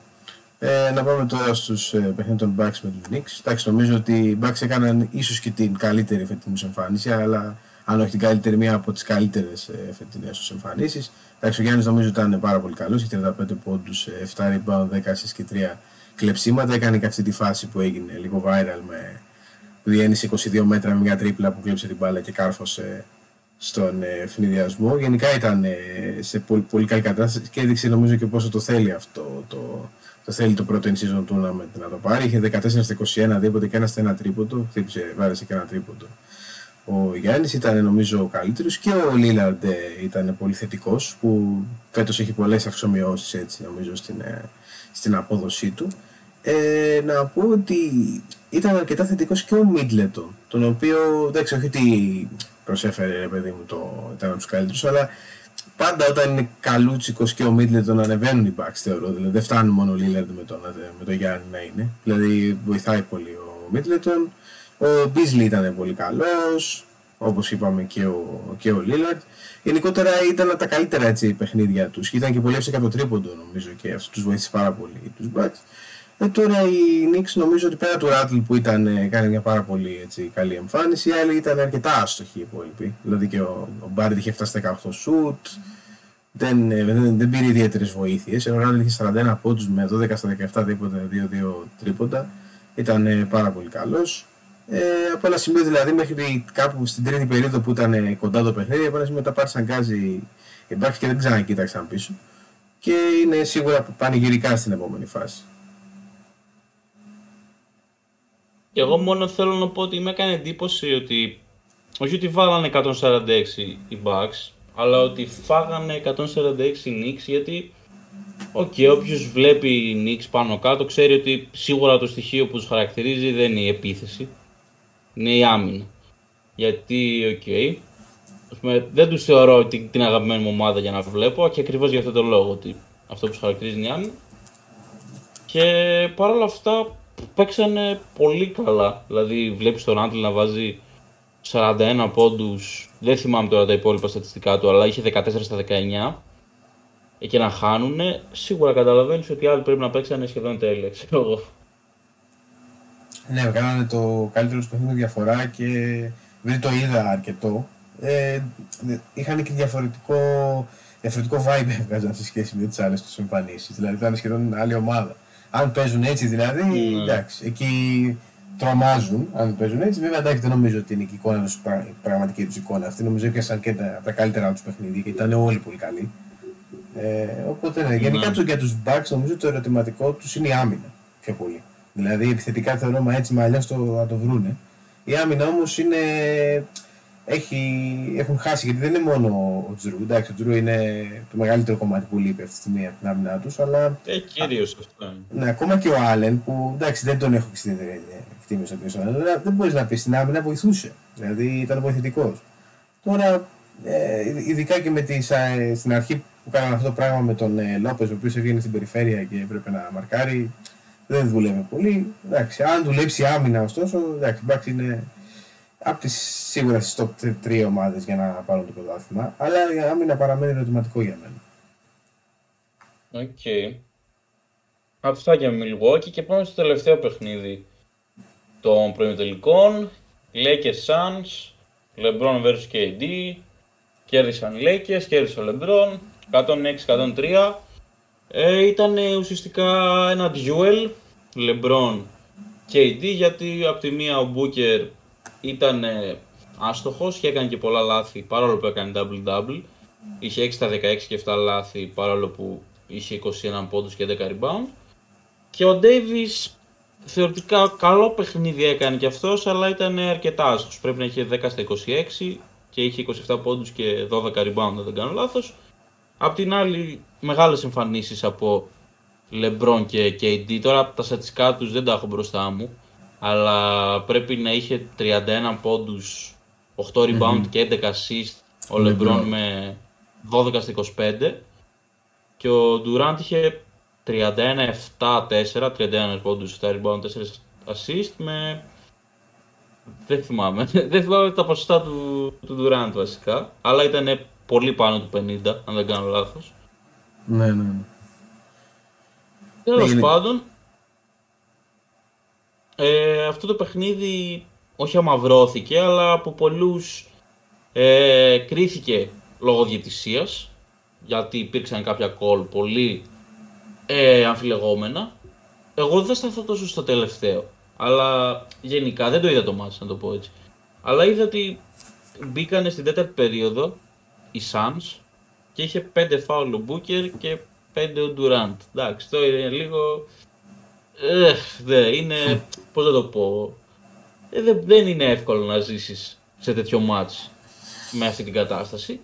Ε, να πάμε τώρα στους ε, παιχνίδια των Bucks με τους Knicks. Εντάξει, νομίζω ότι οι Bucks έκαναν ίσως και την καλύτερη φετινή εμφάνιση, αλλά αν όχι την καλύτερη, μία από τις καλύτερες ε, φετινές τους εμφανίσεις. Εντάξει, ο Γιάννης νομίζω ήταν πάρα πολύ καλός, είχε 35 πόντους, 7 ε, rebound, 10 assists και 3 κλεψίματα. Έκανε και αυτή τη φάση που έγινε λίγο viral με διένυσε 22 μέτρα με μια τρίπλα που κλέψε την μπάλα και κάρφωσε στον ε, φνηδιασμό. Γενικά ήταν ε, σε πολύ, πολύ καλή κατάσταση και έδειξε νομίζω και πόσο το θέλει αυτό. Το, το θέλει το πρώτο in season tournament να το πάρει. Είχε 14 στα 21 δίποτε και ένα στα ένα τρίποντο. Χτύπησε, βάρεσε και ένα τρίποντο. Ο Γιάννης ήταν νομίζω ο καλύτερος και ο Λίλαρντ ε, ήταν πολύ θετικός που φέτος έχει πολλές αυξομοιώσεις έτσι νομίζω στην, ε, στην απόδοσή του. Ε, να πω ότι ήταν αρκετά θετικός και ο Μίτλετον, τον οποίο εντάξει, όχι ότι προσέφερε ρε παιδί μου το, ήταν από τους καλύτερους, αλλά πάντα όταν είναι καλούτσικος και ο Μίτλετον ανεβαίνουν οι Bucks θεωρώ. Δηλαδή δεν φτάνουν μόνο ο Λίλαρντ με τον, με τον Γιάννη να είναι. Δηλαδή βοηθάει πολύ ο Μίτλετον. Ο Μπίζλι ήταν πολύ καλός, όπως είπαμε και ο, και ο Λίλαρντ. Γενικότερα ήταν τα καλύτερα έτσι, παιχνίδια τους. Ήταν και πολύ εύσεκα το τρίποντο νομίζω και αυτό τους βοήθησε πάρα πολύ τους Bucks. Ε, τώρα η Νίξ νομίζω ότι πέρα του Ράτλ που ήταν, ε, κάνει μια πάρα πολύ έτσι, καλή εμφάνιση, οι άλλοι ήταν αρκετά άστοχοι οι υπόλοιποι. Δηλαδή και ο, ο Μπάρντ είχε φτάσει 18 σουτ, δεν, ε, δεν, δεν πήρε ιδιαίτερες βοήθειες. Ενώ ο Ράτλ είχε 41 πόντους με 12 στα 17 τίποτα, 2-2 τρίποντα. Ήταν ε, πάρα πολύ καλός. Ε, από ένα σημείο δηλαδή μέχρι κάπου στην τρίτη περίοδο που ήταν κοντά το παιχνίδι, από ένα σημείο τα πάρει σαν γκάζι υπάρχει και δεν ξανακοίταξαν πίσω. Και είναι σίγουρα πανηγυρικά στην επόμενη φάση. Και εγώ μόνο θέλω να πω ότι με έκανε εντύπωση ότι όχι ότι φάγανε 146 οι Bucks, αλλά ότι φάγανε 146 Knicks γιατί okay, όποιος βλέπει Knicks πάνω κάτω ξέρει ότι σίγουρα το στοιχείο που τους χαρακτηρίζει δεν είναι η επίθεση, είναι η άμυνα. Γιατί, okay, δεν τους θεωρώ την, την αγαπημένη μου ομάδα για να βλέπω και ακριβώς για αυτό το λόγο ότι αυτό που τους χαρακτηρίζει είναι η άμυνα. Και παρόλα αυτά παίξανε πολύ καλά. Δηλαδή, βλέπεις τον Άντλ να βάζει 41 πόντους. Δεν θυμάμαι τώρα τα υπόλοιπα στατιστικά του, αλλά είχε 14 στα 19. Και να χάνουν, σίγουρα καταλαβαίνεις ότι οι άλλοι πρέπει να παίξανε σχεδόν τέλεια, ξέρω εγώ. Ναι, κάνανε το καλύτερο του παιχνίδι διαφορά και δεν το είδα αρκετό. Ε, είχαν και διαφορετικό, διαφορετικό vibe έβγαζαν σε σχέση με τις άλλες τους εμφανίσεις. Δηλαδή ήταν σχεδόν άλλη ομάδα αν παίζουν έτσι δηλαδή, mm. εντάξει, εκεί τρομάζουν αν παίζουν έτσι. Βέβαια, εντάξει, δεν νομίζω ότι είναι η εικόνα τους, η πραγματική τους εικόνα αυτή. Νομίζω έπιασαν και τα, τα καλύτερα τους παιχνίδια και ήταν όλοι πολύ καλοί. Ε, οπότε, ναι, γενικά mm. για τους Bucks νομίζω το ερωτηματικό τους είναι η άμυνα πιο πολύ. Δηλαδή, επιθετικά θεωρώ, μα έτσι, μα αλλιώς το, θα το βρούνε. Η άμυνα όμως είναι έχει, έχουν χάσει γιατί δεν είναι μόνο ο Τζρου. Εντάξει, ο Τζρου είναι το μεγαλύτερο κομμάτι που λείπει αυτή τη στιγμή από την άμυνά τους. Αλλά... Ε, κυρίως αυτό. Ναι, ακόμα και ο Άλεν που εντάξει δεν τον έχω στην εκτίμηση ο αλλά δεν μπορείς να πεις στην άμυνα βοηθούσε. Δηλαδή ήταν βοηθητικός. Τώρα, ε, ειδικά και με τις, ε, στην αρχή που κάναμε αυτό το πράγμα με τον ε, Λόπες, ο οποίος έβγαινε στην περιφέρεια και έπρεπε να μαρκάρει, δεν δουλεύει πολύ. Εντάξει, αν δουλέψει άμυνα ωστόσο, εντάξει, εντάξει είναι από τις σίγουρα στις top 3 ομάδες για να πάρουν το πρωτάθλημα, αλλά η άμυνα παραμένει ερωτηματικό για μένα. Okay. Αυτά για Milwaukee και πάμε στο τελευταίο παιχνίδι των προημιτελικών. Lakers Suns, LeBron vs KD. Κέρδισαν οι Lakers, κέρδισε ο LeBron. 106-103. Ε, ήταν ουσιαστικά ένα duel LeBron KD γιατί από τη μία ο Booker ήταν άστοχος και έκανε και πολλά λάθη παρόλο που έκανε double-double. Είχε 6 στα 16 και 7 λάθη παρόλο που είχε 21 πόντους και 10 rebound. Και ο Davis θεωρητικά καλό παιχνίδι έκανε και αυτός αλλά ήταν αρκετά άστοχος. Πρέπει να είχε 10 στα 26 και είχε 27 πόντους και 12 rebound αν δεν κάνω λάθος. Απ' την άλλη μεγάλες εμφανίσεις από LeBron και KD. Τώρα τα στατιστικά τους δεν τα έχω μπροστά μου αλλά πρέπει να είχε 31 πόντους 8 rebound και 11 assist ο LeBron με 12 στα 25 και ο Durant είχε 31-7-4, 31 πόντους, 7 rebound, 4 assist με... Δεν θυμάμαι, δεν θυμάμαι τα ποσοστά του, του Durant βασικά, αλλά ήταν πολύ πάνω του 50, αν δεν κάνω λάθος. Ναι, ναι, ναι. Τέλος πάντων, ε, αυτό το παιχνίδι όχι αμαυρώθηκε, αλλά από πολλούς ε, κρίθηκε λόγω διαιτησίας, γιατί υπήρξαν κάποια κόλ πολύ ε, αμφιλεγόμενα. Εγώ δεν θα σταθώ τόσο στο τελευταίο, αλλά γενικά δεν το είδα το μάτς, να το πω έτσι. Αλλά είδα ότι μπήκανε στην τέταρτη περίοδο οι Suns και είχε 5 φάουλ ο Μπούκερ και 5 ο Durant. Εντάξει, το είναι λίγο... Ε, δε, είναι, πώς θα το πω, ε, δεν, δεν είναι εύκολο να ζήσεις σε τέτοιο μάτς με αυτή την κατάσταση.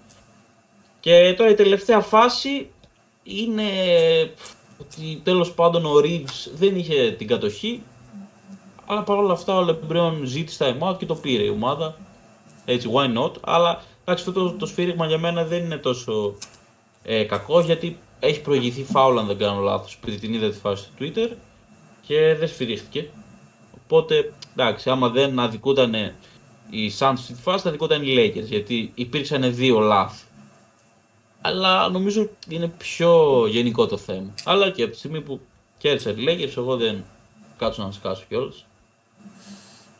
Και τώρα η τελευταία φάση είναι ότι τέλος πάντων ο Reeves δεν είχε την κατοχή αλλά παρόλα αυτά ο LeBron ζήτησε time out και το πήρε η ομάδα. Έτσι, why not; Αλλά εντάξει, αυτό το, το σφύριγμα για μένα δεν είναι τόσο ε, κακό γιατί έχει προηγηθεί φάουλα αν δεν κάνω λάθος επειδή την είδα τη φάση του Twitter και δεν σφυρίχθηκε. Οπότε εντάξει, άμα δεν αδικούταν οι Suns στη φάση, θα αδικούταν οι Lakers γιατί υπήρξαν δύο λάθη. Αλλά νομίζω είναι πιο γενικό το θέμα. Αλλά και από τη στιγμή που κέρδισαν οι Lakers, εγώ δεν κάτσω να σκάσω κιόλας.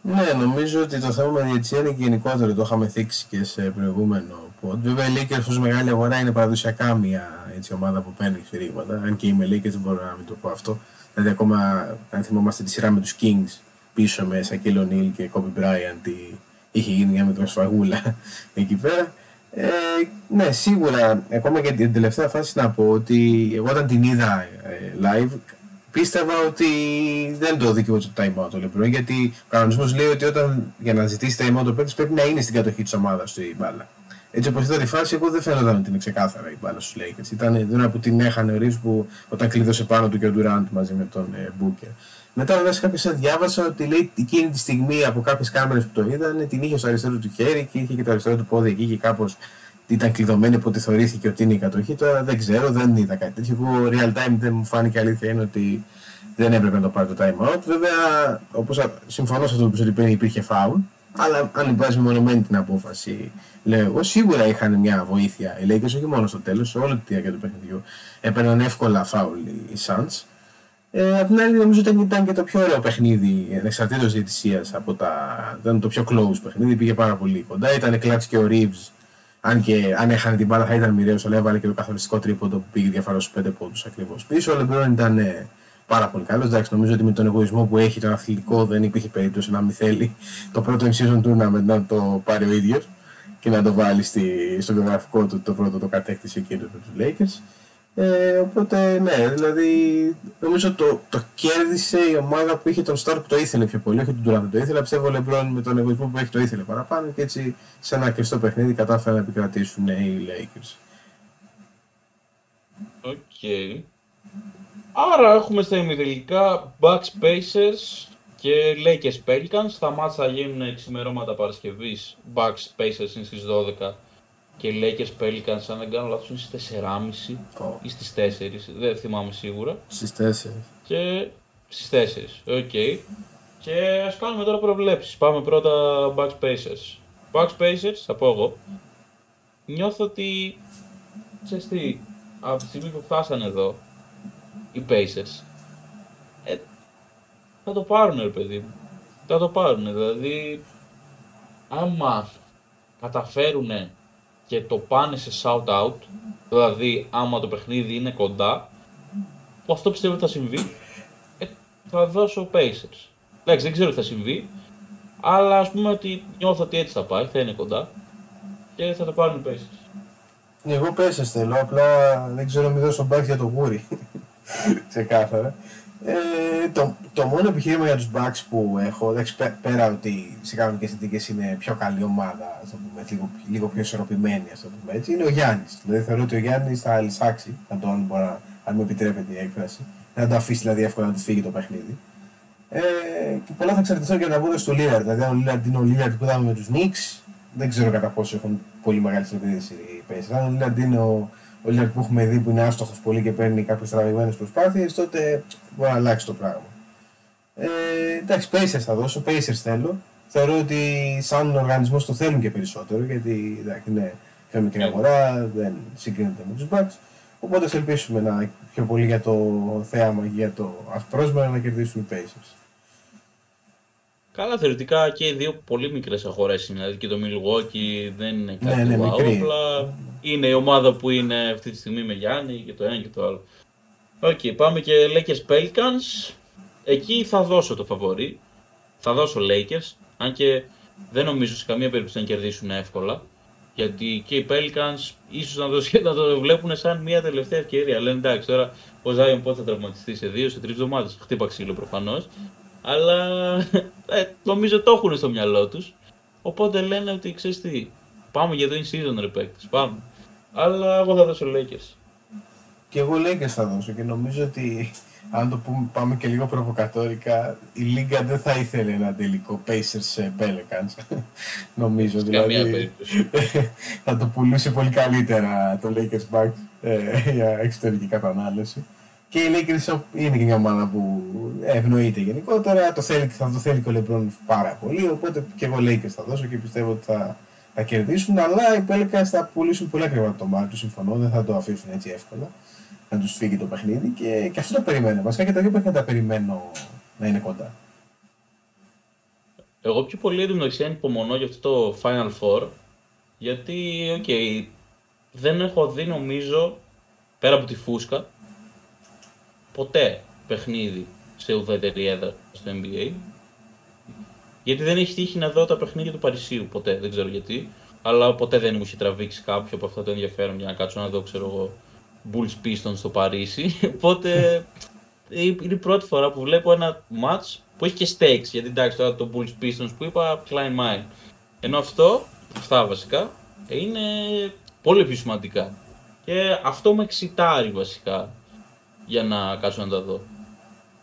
Ναι, νομίζω ότι το θέμα με διαιτησία είναι και γενικότερο. Το είχαμε θίξει και σε προηγούμενο πόντ. Βέβαια, οι Lakers ως μεγάλη αγορά είναι παραδοσιακά μια έτσι, ομάδα που παίρνει σφυρίγματα. Αν και είμαι Lakers, δεν μπορώ να μην το πω αυτό. Δηλαδή, ακόμα αν θυμόμαστε τη σειρά με τους Kings πίσω με Σακίλ Ονίλ και Kobe Bryant, είχε γίνει μια μικροσφαγούλα εκεί πέρα. Ε, ναι, σίγουρα, ακόμα και την τελευταία φάση να πω ότι εγώ όταν την είδα ε, live πίστευα ότι δεν το δικαιούσε το time out το LeBron γιατί ο κανονισμός λέει ότι όταν για να ζητήσει time out ο παίκτης πρέπει να είναι στην κατοχή της ομάδας του η μπάλα. Έτσι όπως είδα τη φάση, εγώ δεν φαίνονταν ότι είναι ξεκάθαρα η μπάλα στους Lakers. Ήταν δεν που την έχανε ο Reeves που όταν κλείδωσε πάνω του και ο Durant μαζί με τον ε, Booker. Μετά βέβαια σε κάποια διάβασα ότι λέει εκείνη τη στιγμή από κάποιες κάμερες που το είδαν την είχε στο αριστερό του χέρι και είχε και το αριστερό του πόδι εκεί και κάπως ήταν κλειδωμένη που τη θεωρήθηκε ότι είναι η κατοχή. Τώρα δεν ξέρω, δεν είδα κάτι τέτοιο. Εγώ real time δεν μου φάνηκε αλήθεια είναι ότι δεν έπρεπε να το πάρει το time out. Βέβαια, όπως συμφωνώ σε αυτό που είπε, υπήρχε φάουλ. Αλλά αν υπάρχει μονομένη την απόφαση, λέω εγώ, σίγουρα είχαν μια βοήθεια οι Lakers, όχι μόνο στο τέλος, σε όλη τη διάρκεια του παιχνιδιού. Έπαιρναν εύκολα φάουλ οι Suns. Ε, απ' την άλλη, νομίζω ότι ήταν και το πιο ωραίο παιχνίδι, ανεξαρτήτω διαιτησίας από τα. ήταν το πιο close παιχνίδι, πήγε πάρα πολύ κοντά. Ήταν κλάτς και ο Reeves, αν, και, αν έχανε την μπάλα θα ήταν μοιραίο, αλλά έβαλε και το καθοριστικό τρίποντο που πήγε διαφορά στους 5 πόντους ακριβώς πίσω. Ο Λεμπρόν ήταν ε, πάρα πολύ καλός. Εντάξει, νομίζω ότι με τον εγωισμό που έχει τον αθλητικό δεν υπήρχε περίπτωση να μην θέλει το πρώτο in-season tournament να το πάρει ο ίδιος και να το βάλει στη, στο βιογραφικό του το πρώτο το κατέκτησε εκείνος τους Lakers. Ε, οπότε ναι, δηλαδή νομίζω το, το κέρδισε η ομάδα που είχε τον σταρ που το ήθελε πιο πολύ, όχι τον Τουράν το ήθελε. Πιστεύω ο Λεμπρόν με τον εγωισμό που έχει το ήθελε παραπάνω και έτσι σε ένα κλειστό παιχνίδι κατάφεραν να επικρατήσουν οι Lakers. Okay. Άρα έχουμε στα ημιτελικά Bucks Pacers και Lakers Pelicans. Τα ματς θα γίνουν ξημερώματα Παρασκευής. Bucks Pacers είναι στις 12 και οι Lakers Pelicans, αν δεν κάνω λάθος, είναι στις 4.30 oh. ή στις 4, δεν θυμάμαι σίγουρα. Στις 4. Και στις 4, okay. Και ας κάνουμε τώρα προβλέψεις. Πάμε πρώτα Bucks Pacers. Bucks Pacers, θα πω εγώ, νιώθω ότι, ξέρεις τι, από τη στιγμή που φτάσανε εδώ, οι Pacers, ε, θα το πάρουν ρε παιδί Θα το πάρουν. Δηλαδή, άμα καταφέρουν και το πάνε σε shout out, δηλαδή άμα το παιχνίδι είναι κοντά, που αυτό πιστεύω ότι θα συμβεί, ε, θα δώσω Pacers. Εντάξει, δεν ξέρω τι θα συμβεί, αλλά ας πούμε ότι νιώθω ότι έτσι θα πάει, θα είναι κοντά και θα το πάρουν οι Pacers. Εγώ Pacers θέλω, απλά δεν ξέρω μην δώσω μπακ για το γούρι. Ξεκάθαρα. Ε, το, το μόνο επιχείρημα για τους Bucks που έχω, εντάξει, πέρα ότι σε κανονικές συνθήκες είναι πιο καλή ομάδα, ας το πούμε, λίγο, λίγο πιο ισορροπημένη, ας το πούμε έτσι, είναι ο Γιάννης. Δηλαδή θεωρώ ότι ο Γιάννης θα λυσάξει, αν, το, αν, μπορεί, αν μου επιτρέπεται η έκφραση, να το αφήσει δηλαδή εύκολα να του φύγει το παιχνίδι. Ε, και πολλά θα εξαρτηθούν και να βγουν στο Lillard. Δηλαδή, αν ο Lillard είναι ο Lillard που είδαμε με τους Knicks, δεν ξέρω κατά πόσο έχουν πολύ μεγάλη συνεπίδηση οι Pacers. Αν ο Lillard είναι ο, ο Lillard που έχουμε δει που είναι άστοχος πολύ και παίρνει κάποιες τραβηγμένες προσπάθειες, τότε μπορεί να αλλάξει το πράγμα. Ε, εντάξει, Pacers θα δώσω, Pacers θέλω. Θεωρώ ότι σαν οργανισμό το θέλουν και περισσότερο γιατί εντάξει, είναι πιο μικρή ναι. αγορά, δεν συγκρίνεται με τους Bucks. Οπότε θα ελπίσουμε να πιο πολύ για το θέαμα και για το ασπρόσμενο να κερδίσουν οι Pacers. Καλά, θεωρητικά και οι δύο πολύ μικρές αγορές είναι. Δηλαδή και το Milwaukee δεν είναι κάτι ναι, ναι, όπλα. Είναι η ομάδα που είναι αυτή τη στιγμή με Γιάννη και το ένα και το άλλο. Okay, πάμε και Lakers Pelicans. Εκεί θα δώσω το φαβορί. Θα δώσω Lakers. Αν και δεν νομίζω σε καμία περίπτωση να κερδίσουν εύκολα. Γιατί και οι Pelicans ίσως να, το, να το βλέπουν σαν μια τελευταία ευκαιρία. Λένε εντάξει, τώρα ο Zion πότε θα τραυματιστεί σε δύο, σε τρεις εβδομάδες. Χτύπα ξύλο προφανώς. Αλλά ε, νομίζω το έχουν στο μυαλό τους. Οπότε λένε ότι ξέρεις τι, πάμε για το in season ρε παίκτες, πάμε. Αλλά εγώ θα δώσω Lakers. Και εγώ Lakers θα δώσω και νομίζω ότι αν το πούμε, πάμε και λίγο προβοκατόρικα, η Λίγκα δεν θα ήθελε ένα τελικό Pacers Pelicans. νομίζω Σε δηλαδή. Καμία περίπτωση. θα το πουλούσε πολύ καλύτερα το Lakers Bucks ε, για εξωτερική κατανάλωση. Και η Lakers είναι και μια ομάδα που ευνοείται γενικότερα. Το θέλει, θα το θέλει και ο Λεμπρόν πάρα πολύ. Οπότε και εγώ Lakers θα δώσω και πιστεύω ότι θα, θα κερδίσουν. Αλλά οι Pelicans θα πουλήσουν πολύ ακριβά το τομάρι τους. Συμφωνώ, δεν θα το αφήσουν έτσι εύκολα να τους φύγει το παιχνίδι. Και, και αυτό το περιμένω. Βασικά και τα δύο παιχνίδια τα περιμένω να είναι κοντά. Εγώ πιο πολύ εντωμεταξύ ανυπομονώ για αυτό το Final Four. Γιατί, οκ, okay, δεν έχω δει νομίζω πέρα από τη φούσκα ποτέ παιχνίδι σε ουδέτερη έδρα στο NBA. Γιατί δεν έχει τύχει να δω τα παιχνίδια του Παρισίου ποτέ, δεν ξέρω γιατί. Αλλά ποτέ δεν μου έχει τραβήξει κάποιο από αυτά το ενδιαφέρον για να κάτσω να δω, ξέρω εγώ, Bulls Pistons στο Παρίσι. Οπότε είναι η πρώτη φορά που βλέπω ένα match που έχει και stakes. Γιατί εντάξει, τώρα το Bulls Pistons που είπα, Klein Mine. Ενώ αυτό, αυτά βασικά, είναι πολύ πιο σημαντικά. Και αυτό με εξητάρει βασικά για να κάτσω να τα δω.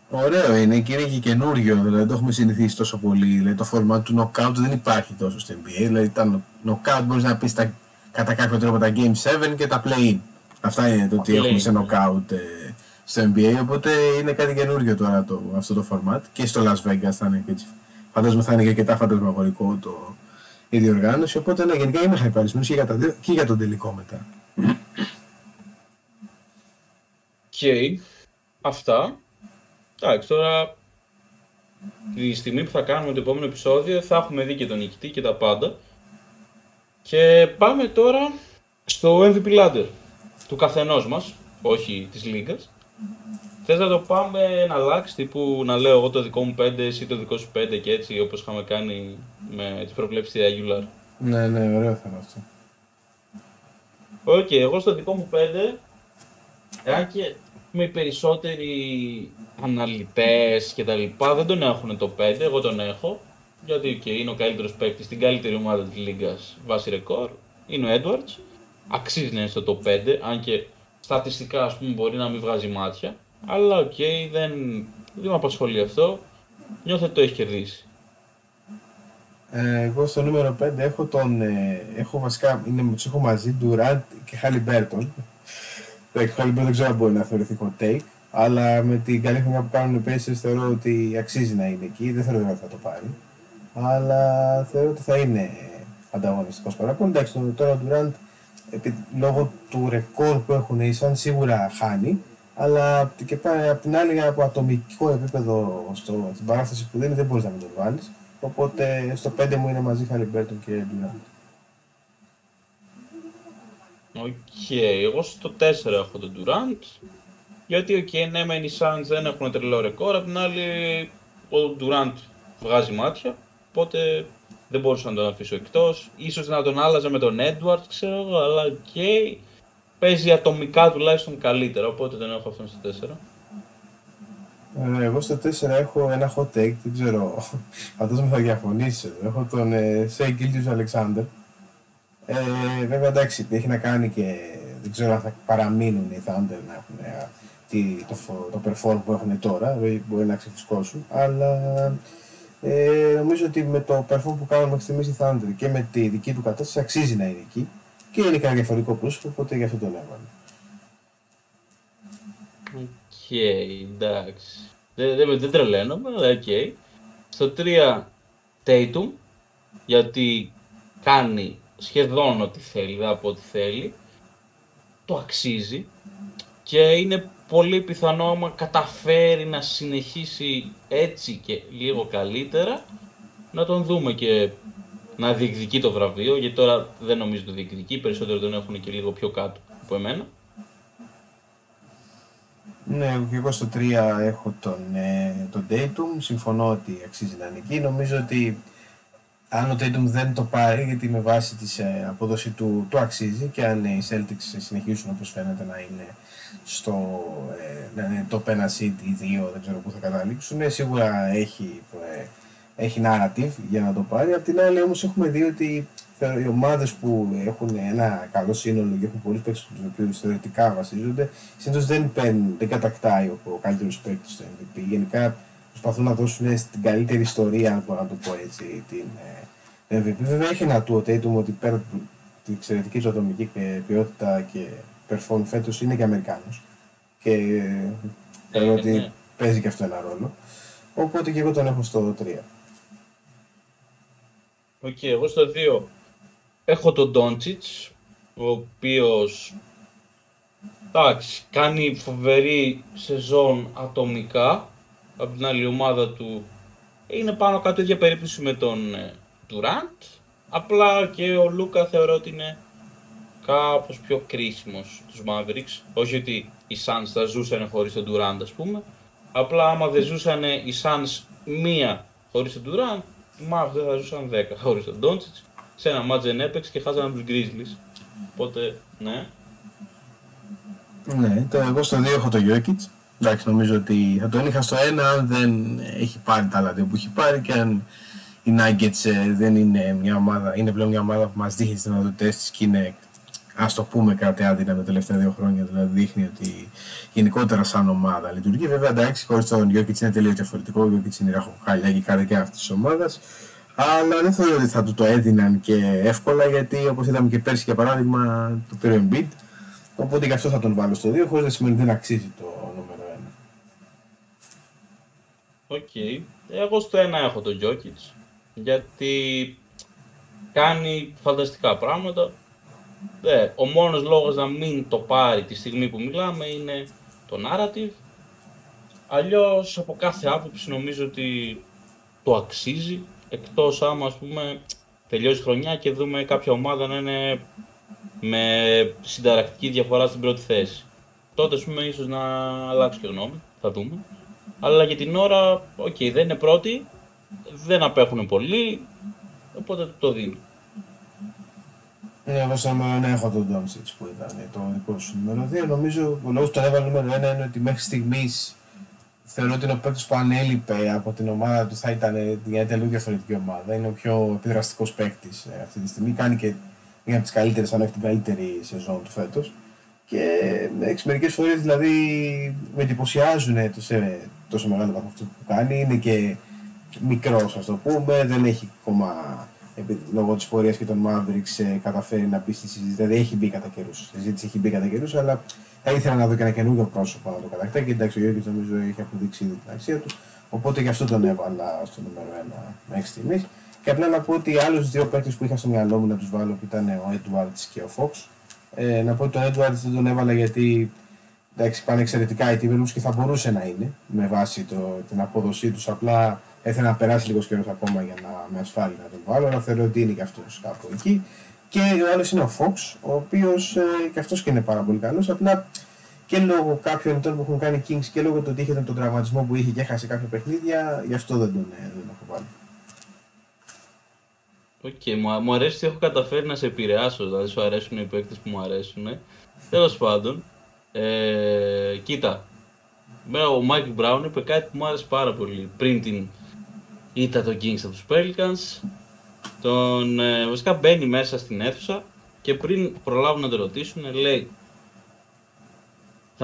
Ωραίο είναι και είναι και καινούριο, δηλαδή δεν το έχουμε συνηθίσει τόσο πολύ. Δηλαδή το format του knockout δεν υπάρχει τόσο στο NBA. Δηλαδή τα knockout μπορείς να πεις κατά κάποιο τρόπο τα game 7 και τα play-in. Αυτά είναι το ότι έχουμε σε knockout ε, στο NBA. Οπότε είναι κάτι καινούριο τώρα το, αυτό το format. Και στο Las Vegas θα είναι και έτσι. Φαντάζομαι θα είναι και αρκετά φαντασμαγορικό το, η διοργάνωση. Οπότε ναι, γενικά είμαι χαρισμένο και, και για τον τελικό μετά. Okay. αυτά. Εντάξει, τώρα τη στιγμή που θα κάνουμε το επόμενο επεισόδιο θα έχουμε δει και τον νικητή και τα πάντα. Και πάμε τώρα στο MVP Ladder του καθενός μας, όχι της Λίγκας. Θες να το πάμε να αλλάξει, τύπου να λέω εγώ το δικό μου 5, εσύ το δικό σου 5 και έτσι όπως είχαμε κάνει με τις προβλέψεις στη regular. Ναι, ναι, ωραίο θα είναι αυτό. Ok, okay, εγώ στο δικό μου 5, εάν και με οι περισσότεροι αναλυτές και τα λοιπά δεν τον έχουν το 5, εγώ τον έχω. Γιατί και είναι ο καλύτερος παίκτης στην καλύτερη ομάδα της Λίγκα βάσει ρεκόρ. Είναι ο Edwards. Αξίζει να είναι στο top 5, αν και στατιστικά ας πούμε, μπορεί να μην βγάζει μάτια. Αλλά ok, okay, δεν, δεν με απασχολεί αυτό. Νιώθω ότι το έχει κερδίσει. Ε, εγώ στο νούμερο 5 έχω τον. Ε, έχω βασικά. Είναι, τους έχω μαζί Durant και Haliburton. Το δεν ξέρω αν μπορεί να θεωρηθεί hot take, αλλά με την καλή χρονιά που κάνουν οι Pacers θεωρώ ότι αξίζει να είναι εκεί. Δεν θεωρώ ότι θα το πάρει. Αλλά θεωρώ ότι θα είναι ανταγωνιστικός πάρα πολύ. Εντάξει, τώρα ο Durant λόγω του ρεκόρ που έχουν οι Suns σίγουρα χάνει, Αλλά και πάει από την άλλη από ατομικό επίπεδο στο, στην παράσταση που δίνει δεν μπορείς να μην τον βάλεις. Οπότε στο 5 μου είναι μαζί Χαλιμπέρτον και Ντουράντ. Ok, okay. εγώ στο 4 έχω τον Durant. Γιατί, ok, okay, ναι, μεν οι Suns δεν έχουν τρελό ρεκόρ, απ' την άλλη ο Durant βγάζει μάτια, οπότε δεν μπορούσα να τον αφήσω εκτός. Ίσως να τον άλλαζα με τον Edwards, ξέρω εγώ, αλλά ok. Okay, παίζει ατομικά τουλάχιστον καλύτερα, οπότε τον έχω αυτόν στο 4. Ε, εγώ στο 4 έχω ένα hot take, δεν ξέρω, αυτό με θα διαφωνήσεις Έχω τον ε, Σέι Αλεξάντερ. Ε, βέβαια εντάξει, έχει να κάνει και δεν ξέρω αν θα παραμείνουν οι Thunder να έχουν ε, το, το perform που έχουν τώρα, μπορεί να ξεφουσκώσουν, αλλά ε, νομίζω ότι με το perform που κάνουν μέχρι στιγμής οι Thunder και με τη δική του κατάσταση αξίζει να είναι εκεί και είναι κανένα διαφορετικό πρόσωπο, οπότε γι' αυτό τον έβαλα. Ok, okay, εντάξει. Δεν, δεν, δεν τρελαίνομαι, αλλά ok. Okay. Στο 3 Tatum, γιατί κάνει σχεδόν ό,τι θέλει, δεν από ό,τι θέλει. Το αξίζει και είναι πολύ πιθανό άμα καταφέρει να συνεχίσει έτσι και λίγο καλύτερα να τον δούμε και να διεκδικεί το βραβείο, γιατί τώρα δεν νομίζω το διεκδικεί, περισσότερο τον έχουν και λίγο πιο κάτω από εμένα. Ναι, και εγώ στο 3 έχω τον, ε, τον Dayton, συμφωνώ ότι αξίζει να είναι εκεί. Νομίζω ότι αν ο Tatum δεν το πάρει, γιατί με βάση τη ε, απόδοση του το αξίζει και αν οι Celtics συνεχίσουν όπως φαίνεται να είναι στο ε, να είναι top 1 seed ή 2, δεν ξέρω πού θα καταλήξουν, ε, σίγουρα έχει, ε, έχει narrative για να το πάρει. Απ' την άλλη όμως έχουμε δει ότι οι ομάδες που έχουν ένα καλό σύνολο και έχουν πολλούς παίκτες τους οποίους θεωρητικά βασίζονται, συνήθως δεν, δεν κατακτάει ο, ο καλύτερος παίκτης στο MVP. Γενικά προσπαθούν να δώσουν στην καλύτερη ιστορία, αν μπορώ να το πω έτσι, την ε, MVP. Βέβαια έχει ένα του ο Tatum ότι πέρα από την εξαιρετική του ατομική ποιότητα και perform φέτος είναι και Αμερικάνος. Και θεωρώ ότι ναι. παίζει και αυτό ένα ρόλο. Οπότε και εγώ τον έχω στο 3. Ok, okay, εγώ στο 2 έχω τον Ντόντσιτς, ο οποίος εντάξει, κάνει φοβερή σεζόν ατομικά από την άλλη ομάδα του είναι πάνω κάτω ίδια περίπτωση με τον Τουράντ. Ε, Απλά και ο Λούκα θεωρώ ότι είναι κάπως πιο κρίσιμος τους Mavericks. Όχι ότι οι Suns θα ζούσαν χωρίς τον Durant ας πούμε. Απλά άμα δεν ζούσαν οι Suns μία χωρίς τον Durant, οι Mavericks θα ζούσαν δέκα χωρίς τον Doncic. Σε ένα μάτζ δεν έπαιξε και χάσανε τους Grizzlies. Οπότε, ναι. Ναι, το, εγώ στο 2 έχω το Jokic. Εντάξει, νομίζω ότι θα τον είχα στο 1 αν δεν έχει πάρει τα άλλα δύο που έχει πάρει και αν οι Nuggets ε, δεν είναι μια ομάδα, είναι πλέον μια ομάδα που μας δείχνει τις δυνατότητες της και είναι ας το πούμε κάτι άδεινα τα τελευταία δύο χρόνια. Δηλαδή δείχνει ότι γενικότερα σαν ομάδα λειτουργεί. Βέβαια εντάξει, χωρίς τον Γιώκητ είναι τελείως διαφορετικό. Ο Γιώκητ είναι η ραχοκάλια και η καρδιά αυτής της ομάδας. Αλλά δεν θεωρώ ότι θα του το έδιναν και εύκολα γιατί όπως είδαμε και πέρσι για παράδειγμα το πήρε ο Embiid. Οπότε γι' αυτό θα τον βάλω στο 2 χωρίς να σημαίνει ότι δεν αξίζει το νούμερο 1. Ok. Okay. Εγώ στο 1 έχω τον Γιόκιτς γιατί κάνει φανταστικά πράγματα ναι, ο μόνος λόγος να μην το πάρει τη στιγμή που μιλάμε είναι το narrative. Αλλιώς από κάθε άποψη νομίζω ότι το αξίζει, εκτός άμα ας πούμε τελειώσει χρονιά και δούμε κάποια ομάδα να είναι με συνταρακτική διαφορά στην πρώτη θέση. Τότε ας πούμε ίσως να αλλάξει και γνώμη, θα δούμε. Αλλά για την ώρα, ok, okay, δεν είναι πρώτη, δεν απέχουν πολύ, οπότε το δίνω. Ναι, εγώ σαν νούμερο έχω τον Ντόντσιτς που ήταν το δικό σου νούμερο 2. Νομίζω ο λόγος που τον έβαλε νούμερο 1 είναι ότι μέχρι στιγμής θεωρώ ότι είναι ο παίκτης που αν έλειπε από την ομάδα του θα ήταν μια τελείως διαφορετική ομάδα. Είναι ο πιο επιδραστικός παίκτης ε, αυτή τη στιγμή. Κάνει και μια από τις καλύτερες, αν όχι την καλύτερη σεζόν του φέτος. Και μερικές φορές δηλαδή με εντυπωσιάζουν τόσο, τόσο μεγάλο βαθμό αυτό που κάνει. Είναι και μικρός, ας το πούμε, δεν έχει ακόμα λόγω της πορείας και των Mavericks ε, καταφέρει να μπει στη συζήτηση. Δηλαδή έχει μπει κατά καιρούς. Η συζήτηση έχει μπει κατά καιρούς, αλλά θα ήθελα να δω και ένα καινούργιο πρόσωπο να το κατακτά. Και εντάξει, ο Γιώργη νομίζω έχει αποδείξει ήδη την αξία του. Οπότε γι' αυτό τον έβαλα στο νούμερο 1 μέχρι στιγμής. Και απλά να πω ότι οι άλλους δύο παίκτες που είχα στο μυαλό μου να τους βάλω που ήταν ο Edwards και ο Fox. Ε, να πω ότι τον Edwards δεν τον έβαλα γιατί εντάξει, πάνε εξαιρετικά οι Timberwolves και θα μπορούσε να είναι με βάση το, την απόδοσή τους. Απλά έθελα να περάσει λίγος καιρός ακόμα για να με ασφάλει να τον βάλω, αλλά θεωρώ ότι είναι και αυτός κάπου εκεί. Και ο άλλος είναι ο Fox, ο οποίος ε, και αυτός και είναι πάρα πολύ καλός. Απλά και λόγω κάποιων ετών που έχουν κάνει Kings και λόγω του ότι είχε τον τραυματισμό που είχε και έχασε κάποια παιχνίδια, γι' αυτό δεν τον, ε, δεν τον έχω βάλει. Ok, okay, μου, μου αρέσει ότι έχω καταφέρει να σε επηρεάσω, δηλαδή σου αρέσουν οι παίκτες που μου αρέσουν. Τέλος πάντων, ε, κοίτα, ο Μάικ Μπράουν είπε κάτι που μου άρεσε πάρα πολύ πριν την ήττα των Kings από τους Pelicans. Τον, ε, βασικά μπαίνει μέσα στην αίθουσα και πριν προλάβουν να το ρωτήσουν λέει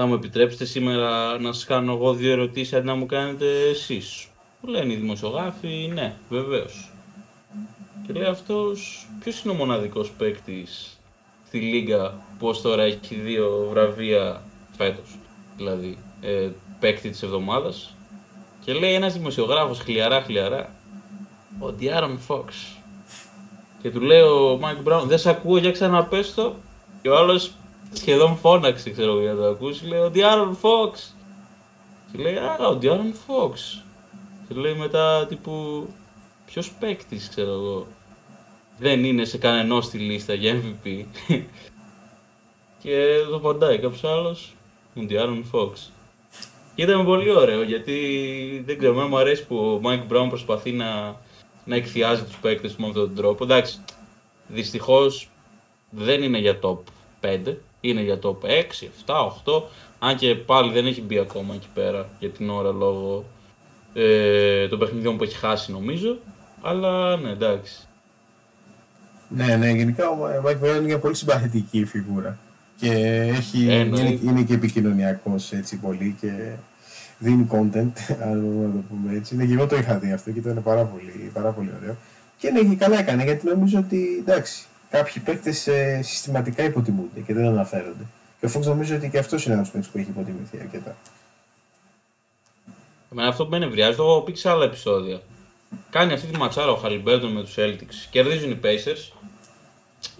θα μου επιτρέψετε σήμερα να σας κάνω εγώ δύο ερωτήσεις αντί να μου κάνετε εσείς. Μου λένε οι δημοσιογράφοι, ναι, βεβαίως. Και λέει αυτός, ποιος είναι ο μοναδικός παίκτης στη Λίγκα που ως τώρα έχει δύο βραβεία φέτος, δηλαδή ε, παίκτη της εβδομάδας; Και λέει ένας δημοσιογράφος χλιαρά χλιαρά, ο Ντιάρον Φοξ. Και του λέει ο Μάικ Μπράουν, δεν σε ακούω για ξαναπές το. Και ο άλλος σχεδόν φώναξε, ξέρω για να το ακούσει. Λέει ο Ντιάρον Φοξ. Και λέει, Α, ο Ντιάρον Φοξ. Και λέει μετά τύπου, ποιος παίκτης, ξέρω εγώ. Δεν είναι σε κανένα στη λίστα για MVP. και το πετάει κάποιος άλλος, ο Ντιάρον Φοξ. Και ήταν πολύ ωραίο γιατί δεν ξέρω, μου αρέσει που ο Μάικ Μπράουν προσπαθεί να, να εκθειάζει τους παίκτες με αυτόν τον τρόπο. Εντάξει, δυστυχώς δεν είναι για top 5, είναι για top 6, 7, 8. Αν και πάλι δεν έχει μπει ακόμα εκεί πέρα για την ώρα λόγω ε, των παιχνιδιών που έχει χάσει νομίζω. Αλλά ναι, εντάξει. Ναι, ναι, γενικά ο Mike Brown είναι μια πολύ συμπαθητική φιγούρα. Και έχει, ε, είναι, είναι, και επικοινωνιακός έτσι πολύ και δίνει content, αν μπορούμε να το πούμε έτσι. Ναι, και εγώ το είχα δει αυτό και ήταν πάρα πολύ, πάρα πολύ ωραίο. Και ναι, καλά έκανε γιατί νομίζω ότι εντάξει, κάποιοι παίκτες ε, συστηματικά υποτιμούνται και δεν αναφέρονται. Και ο Φόξ νομίζω ότι και αυτός είναι ένας παίκτης που έχει υποτιμηθεί αρκετά. Εμένα αυτό που με ενευριάζει, το έχω πει σε άλλα επεισόδια. Κάνει αυτή τη ματσάρα ο Χαλιμπέρτον με τους Celtics. Κερδίζουν οι Pacers.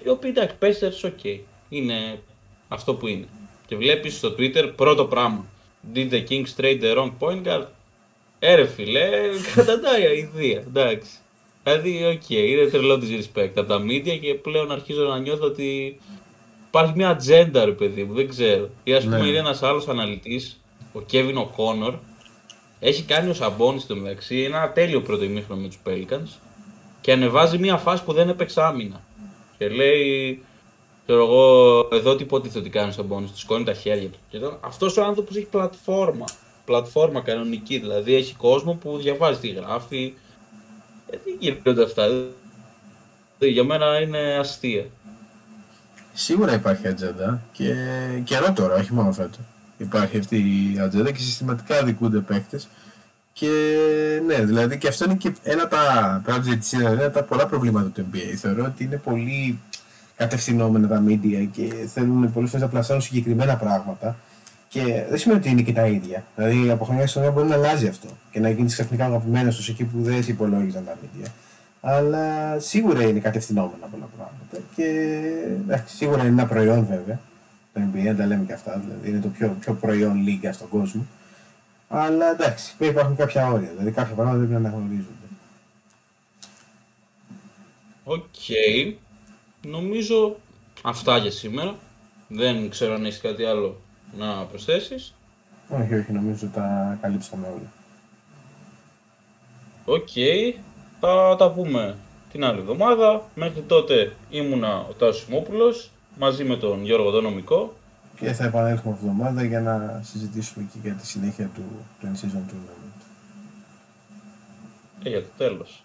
Οι οποίοι εντάξει, Pacers, ok. Είναι αυτό που είναι. Και βλέπεις στο Twitter πρώτο πράγμα. Did the Kings trade the wrong point guard? Ε ρε φίλε, καταντάει αηδία, εντάξει. Δηλαδή, OK, okay, είναι τρελό disrespect από τα media και πλέον αρχίζω να νιώθω ότι υπάρχει μια ατζέντα, ρε παιδί μου, δεν ξέρω. Ή ας πούμε, ναι. είναι ένας άλλος αναλυτής, ο Kevin O'Connor, έχει κάνει ο Σαμπόνις στο μεταξύ ένα τέλειο πρώτο ημίχρονο με τους Pelicans και ανεβάζει μια φάση που δεν έπαιξε άμυνα. Και λέει, ξέρω εγώ, εδώ τι υποτίθεται ότι κάνει ο Σαμπόνις, του σηκώνει τα χέρια του. Αυτός ο άνθρωπος έχει πλατφόρμα. Πλατφόρμα κανονική, δηλαδή έχει κόσμο που διαβάζει τι γράφει, ε, δεν γίνονται αυτά. Για μένα είναι αστεία. Σίγουρα υπάρχει ατζέντα και καιρό τώρα, όχι μόνο φέτος. Υπάρχει αυτή η ατζέντα και συστηματικά δικούνται παίχτε. Και ναι, δηλαδή και αυτό είναι και ένα από τα πράγματα ένα τα πολλά προβλήματα του NBA. Θεωρώ ότι είναι πολύ κατευθυνόμενα τα media και θέλουν πολλές φορές να πλασάρουν συγκεκριμένα πράγματα και δεν σημαίνει ότι είναι και τα ίδια. Δηλαδή από χρονιά σε χρονιά μπορεί να αλλάζει αυτό και να γίνεις ξαφνικά αγαπημένος του εκεί που δεν υπολόγιζαν τα media. Αλλά σίγουρα είναι κατευθυνόμενα πολλά πράγματα. Και εντάξει, σίγουρα είναι ένα προϊόν βέβαια. Το NBA τα λέμε και αυτά. Δηλαδή είναι το πιο, πιο προϊόν λίγκα στον κόσμο. Αλλά εντάξει, υπάρχουν κάποια όρια. Δηλαδή κάποια πράγματα δεν πρέπει να αναγνωρίζονται. OK. Okay. Νομίζω αυτά για σήμερα. Δεν ξέρω αν έχεις κάτι άλλο να προσθέσεις. Όχι, όχι, νομίζω τα καλύψαμε όλα. Οκ, θα τα πούμε την άλλη εβδομάδα. Μέχρι τότε ήμουνα ο Τάσος Σιμόπουλος, μαζί με τον Γιώργο Δονομικό. Και θα επανέλθουμε αυτή την εβδομάδα για να συζητήσουμε και για τη συνέχεια του, του In-Season Tournament. Και για το τέλος.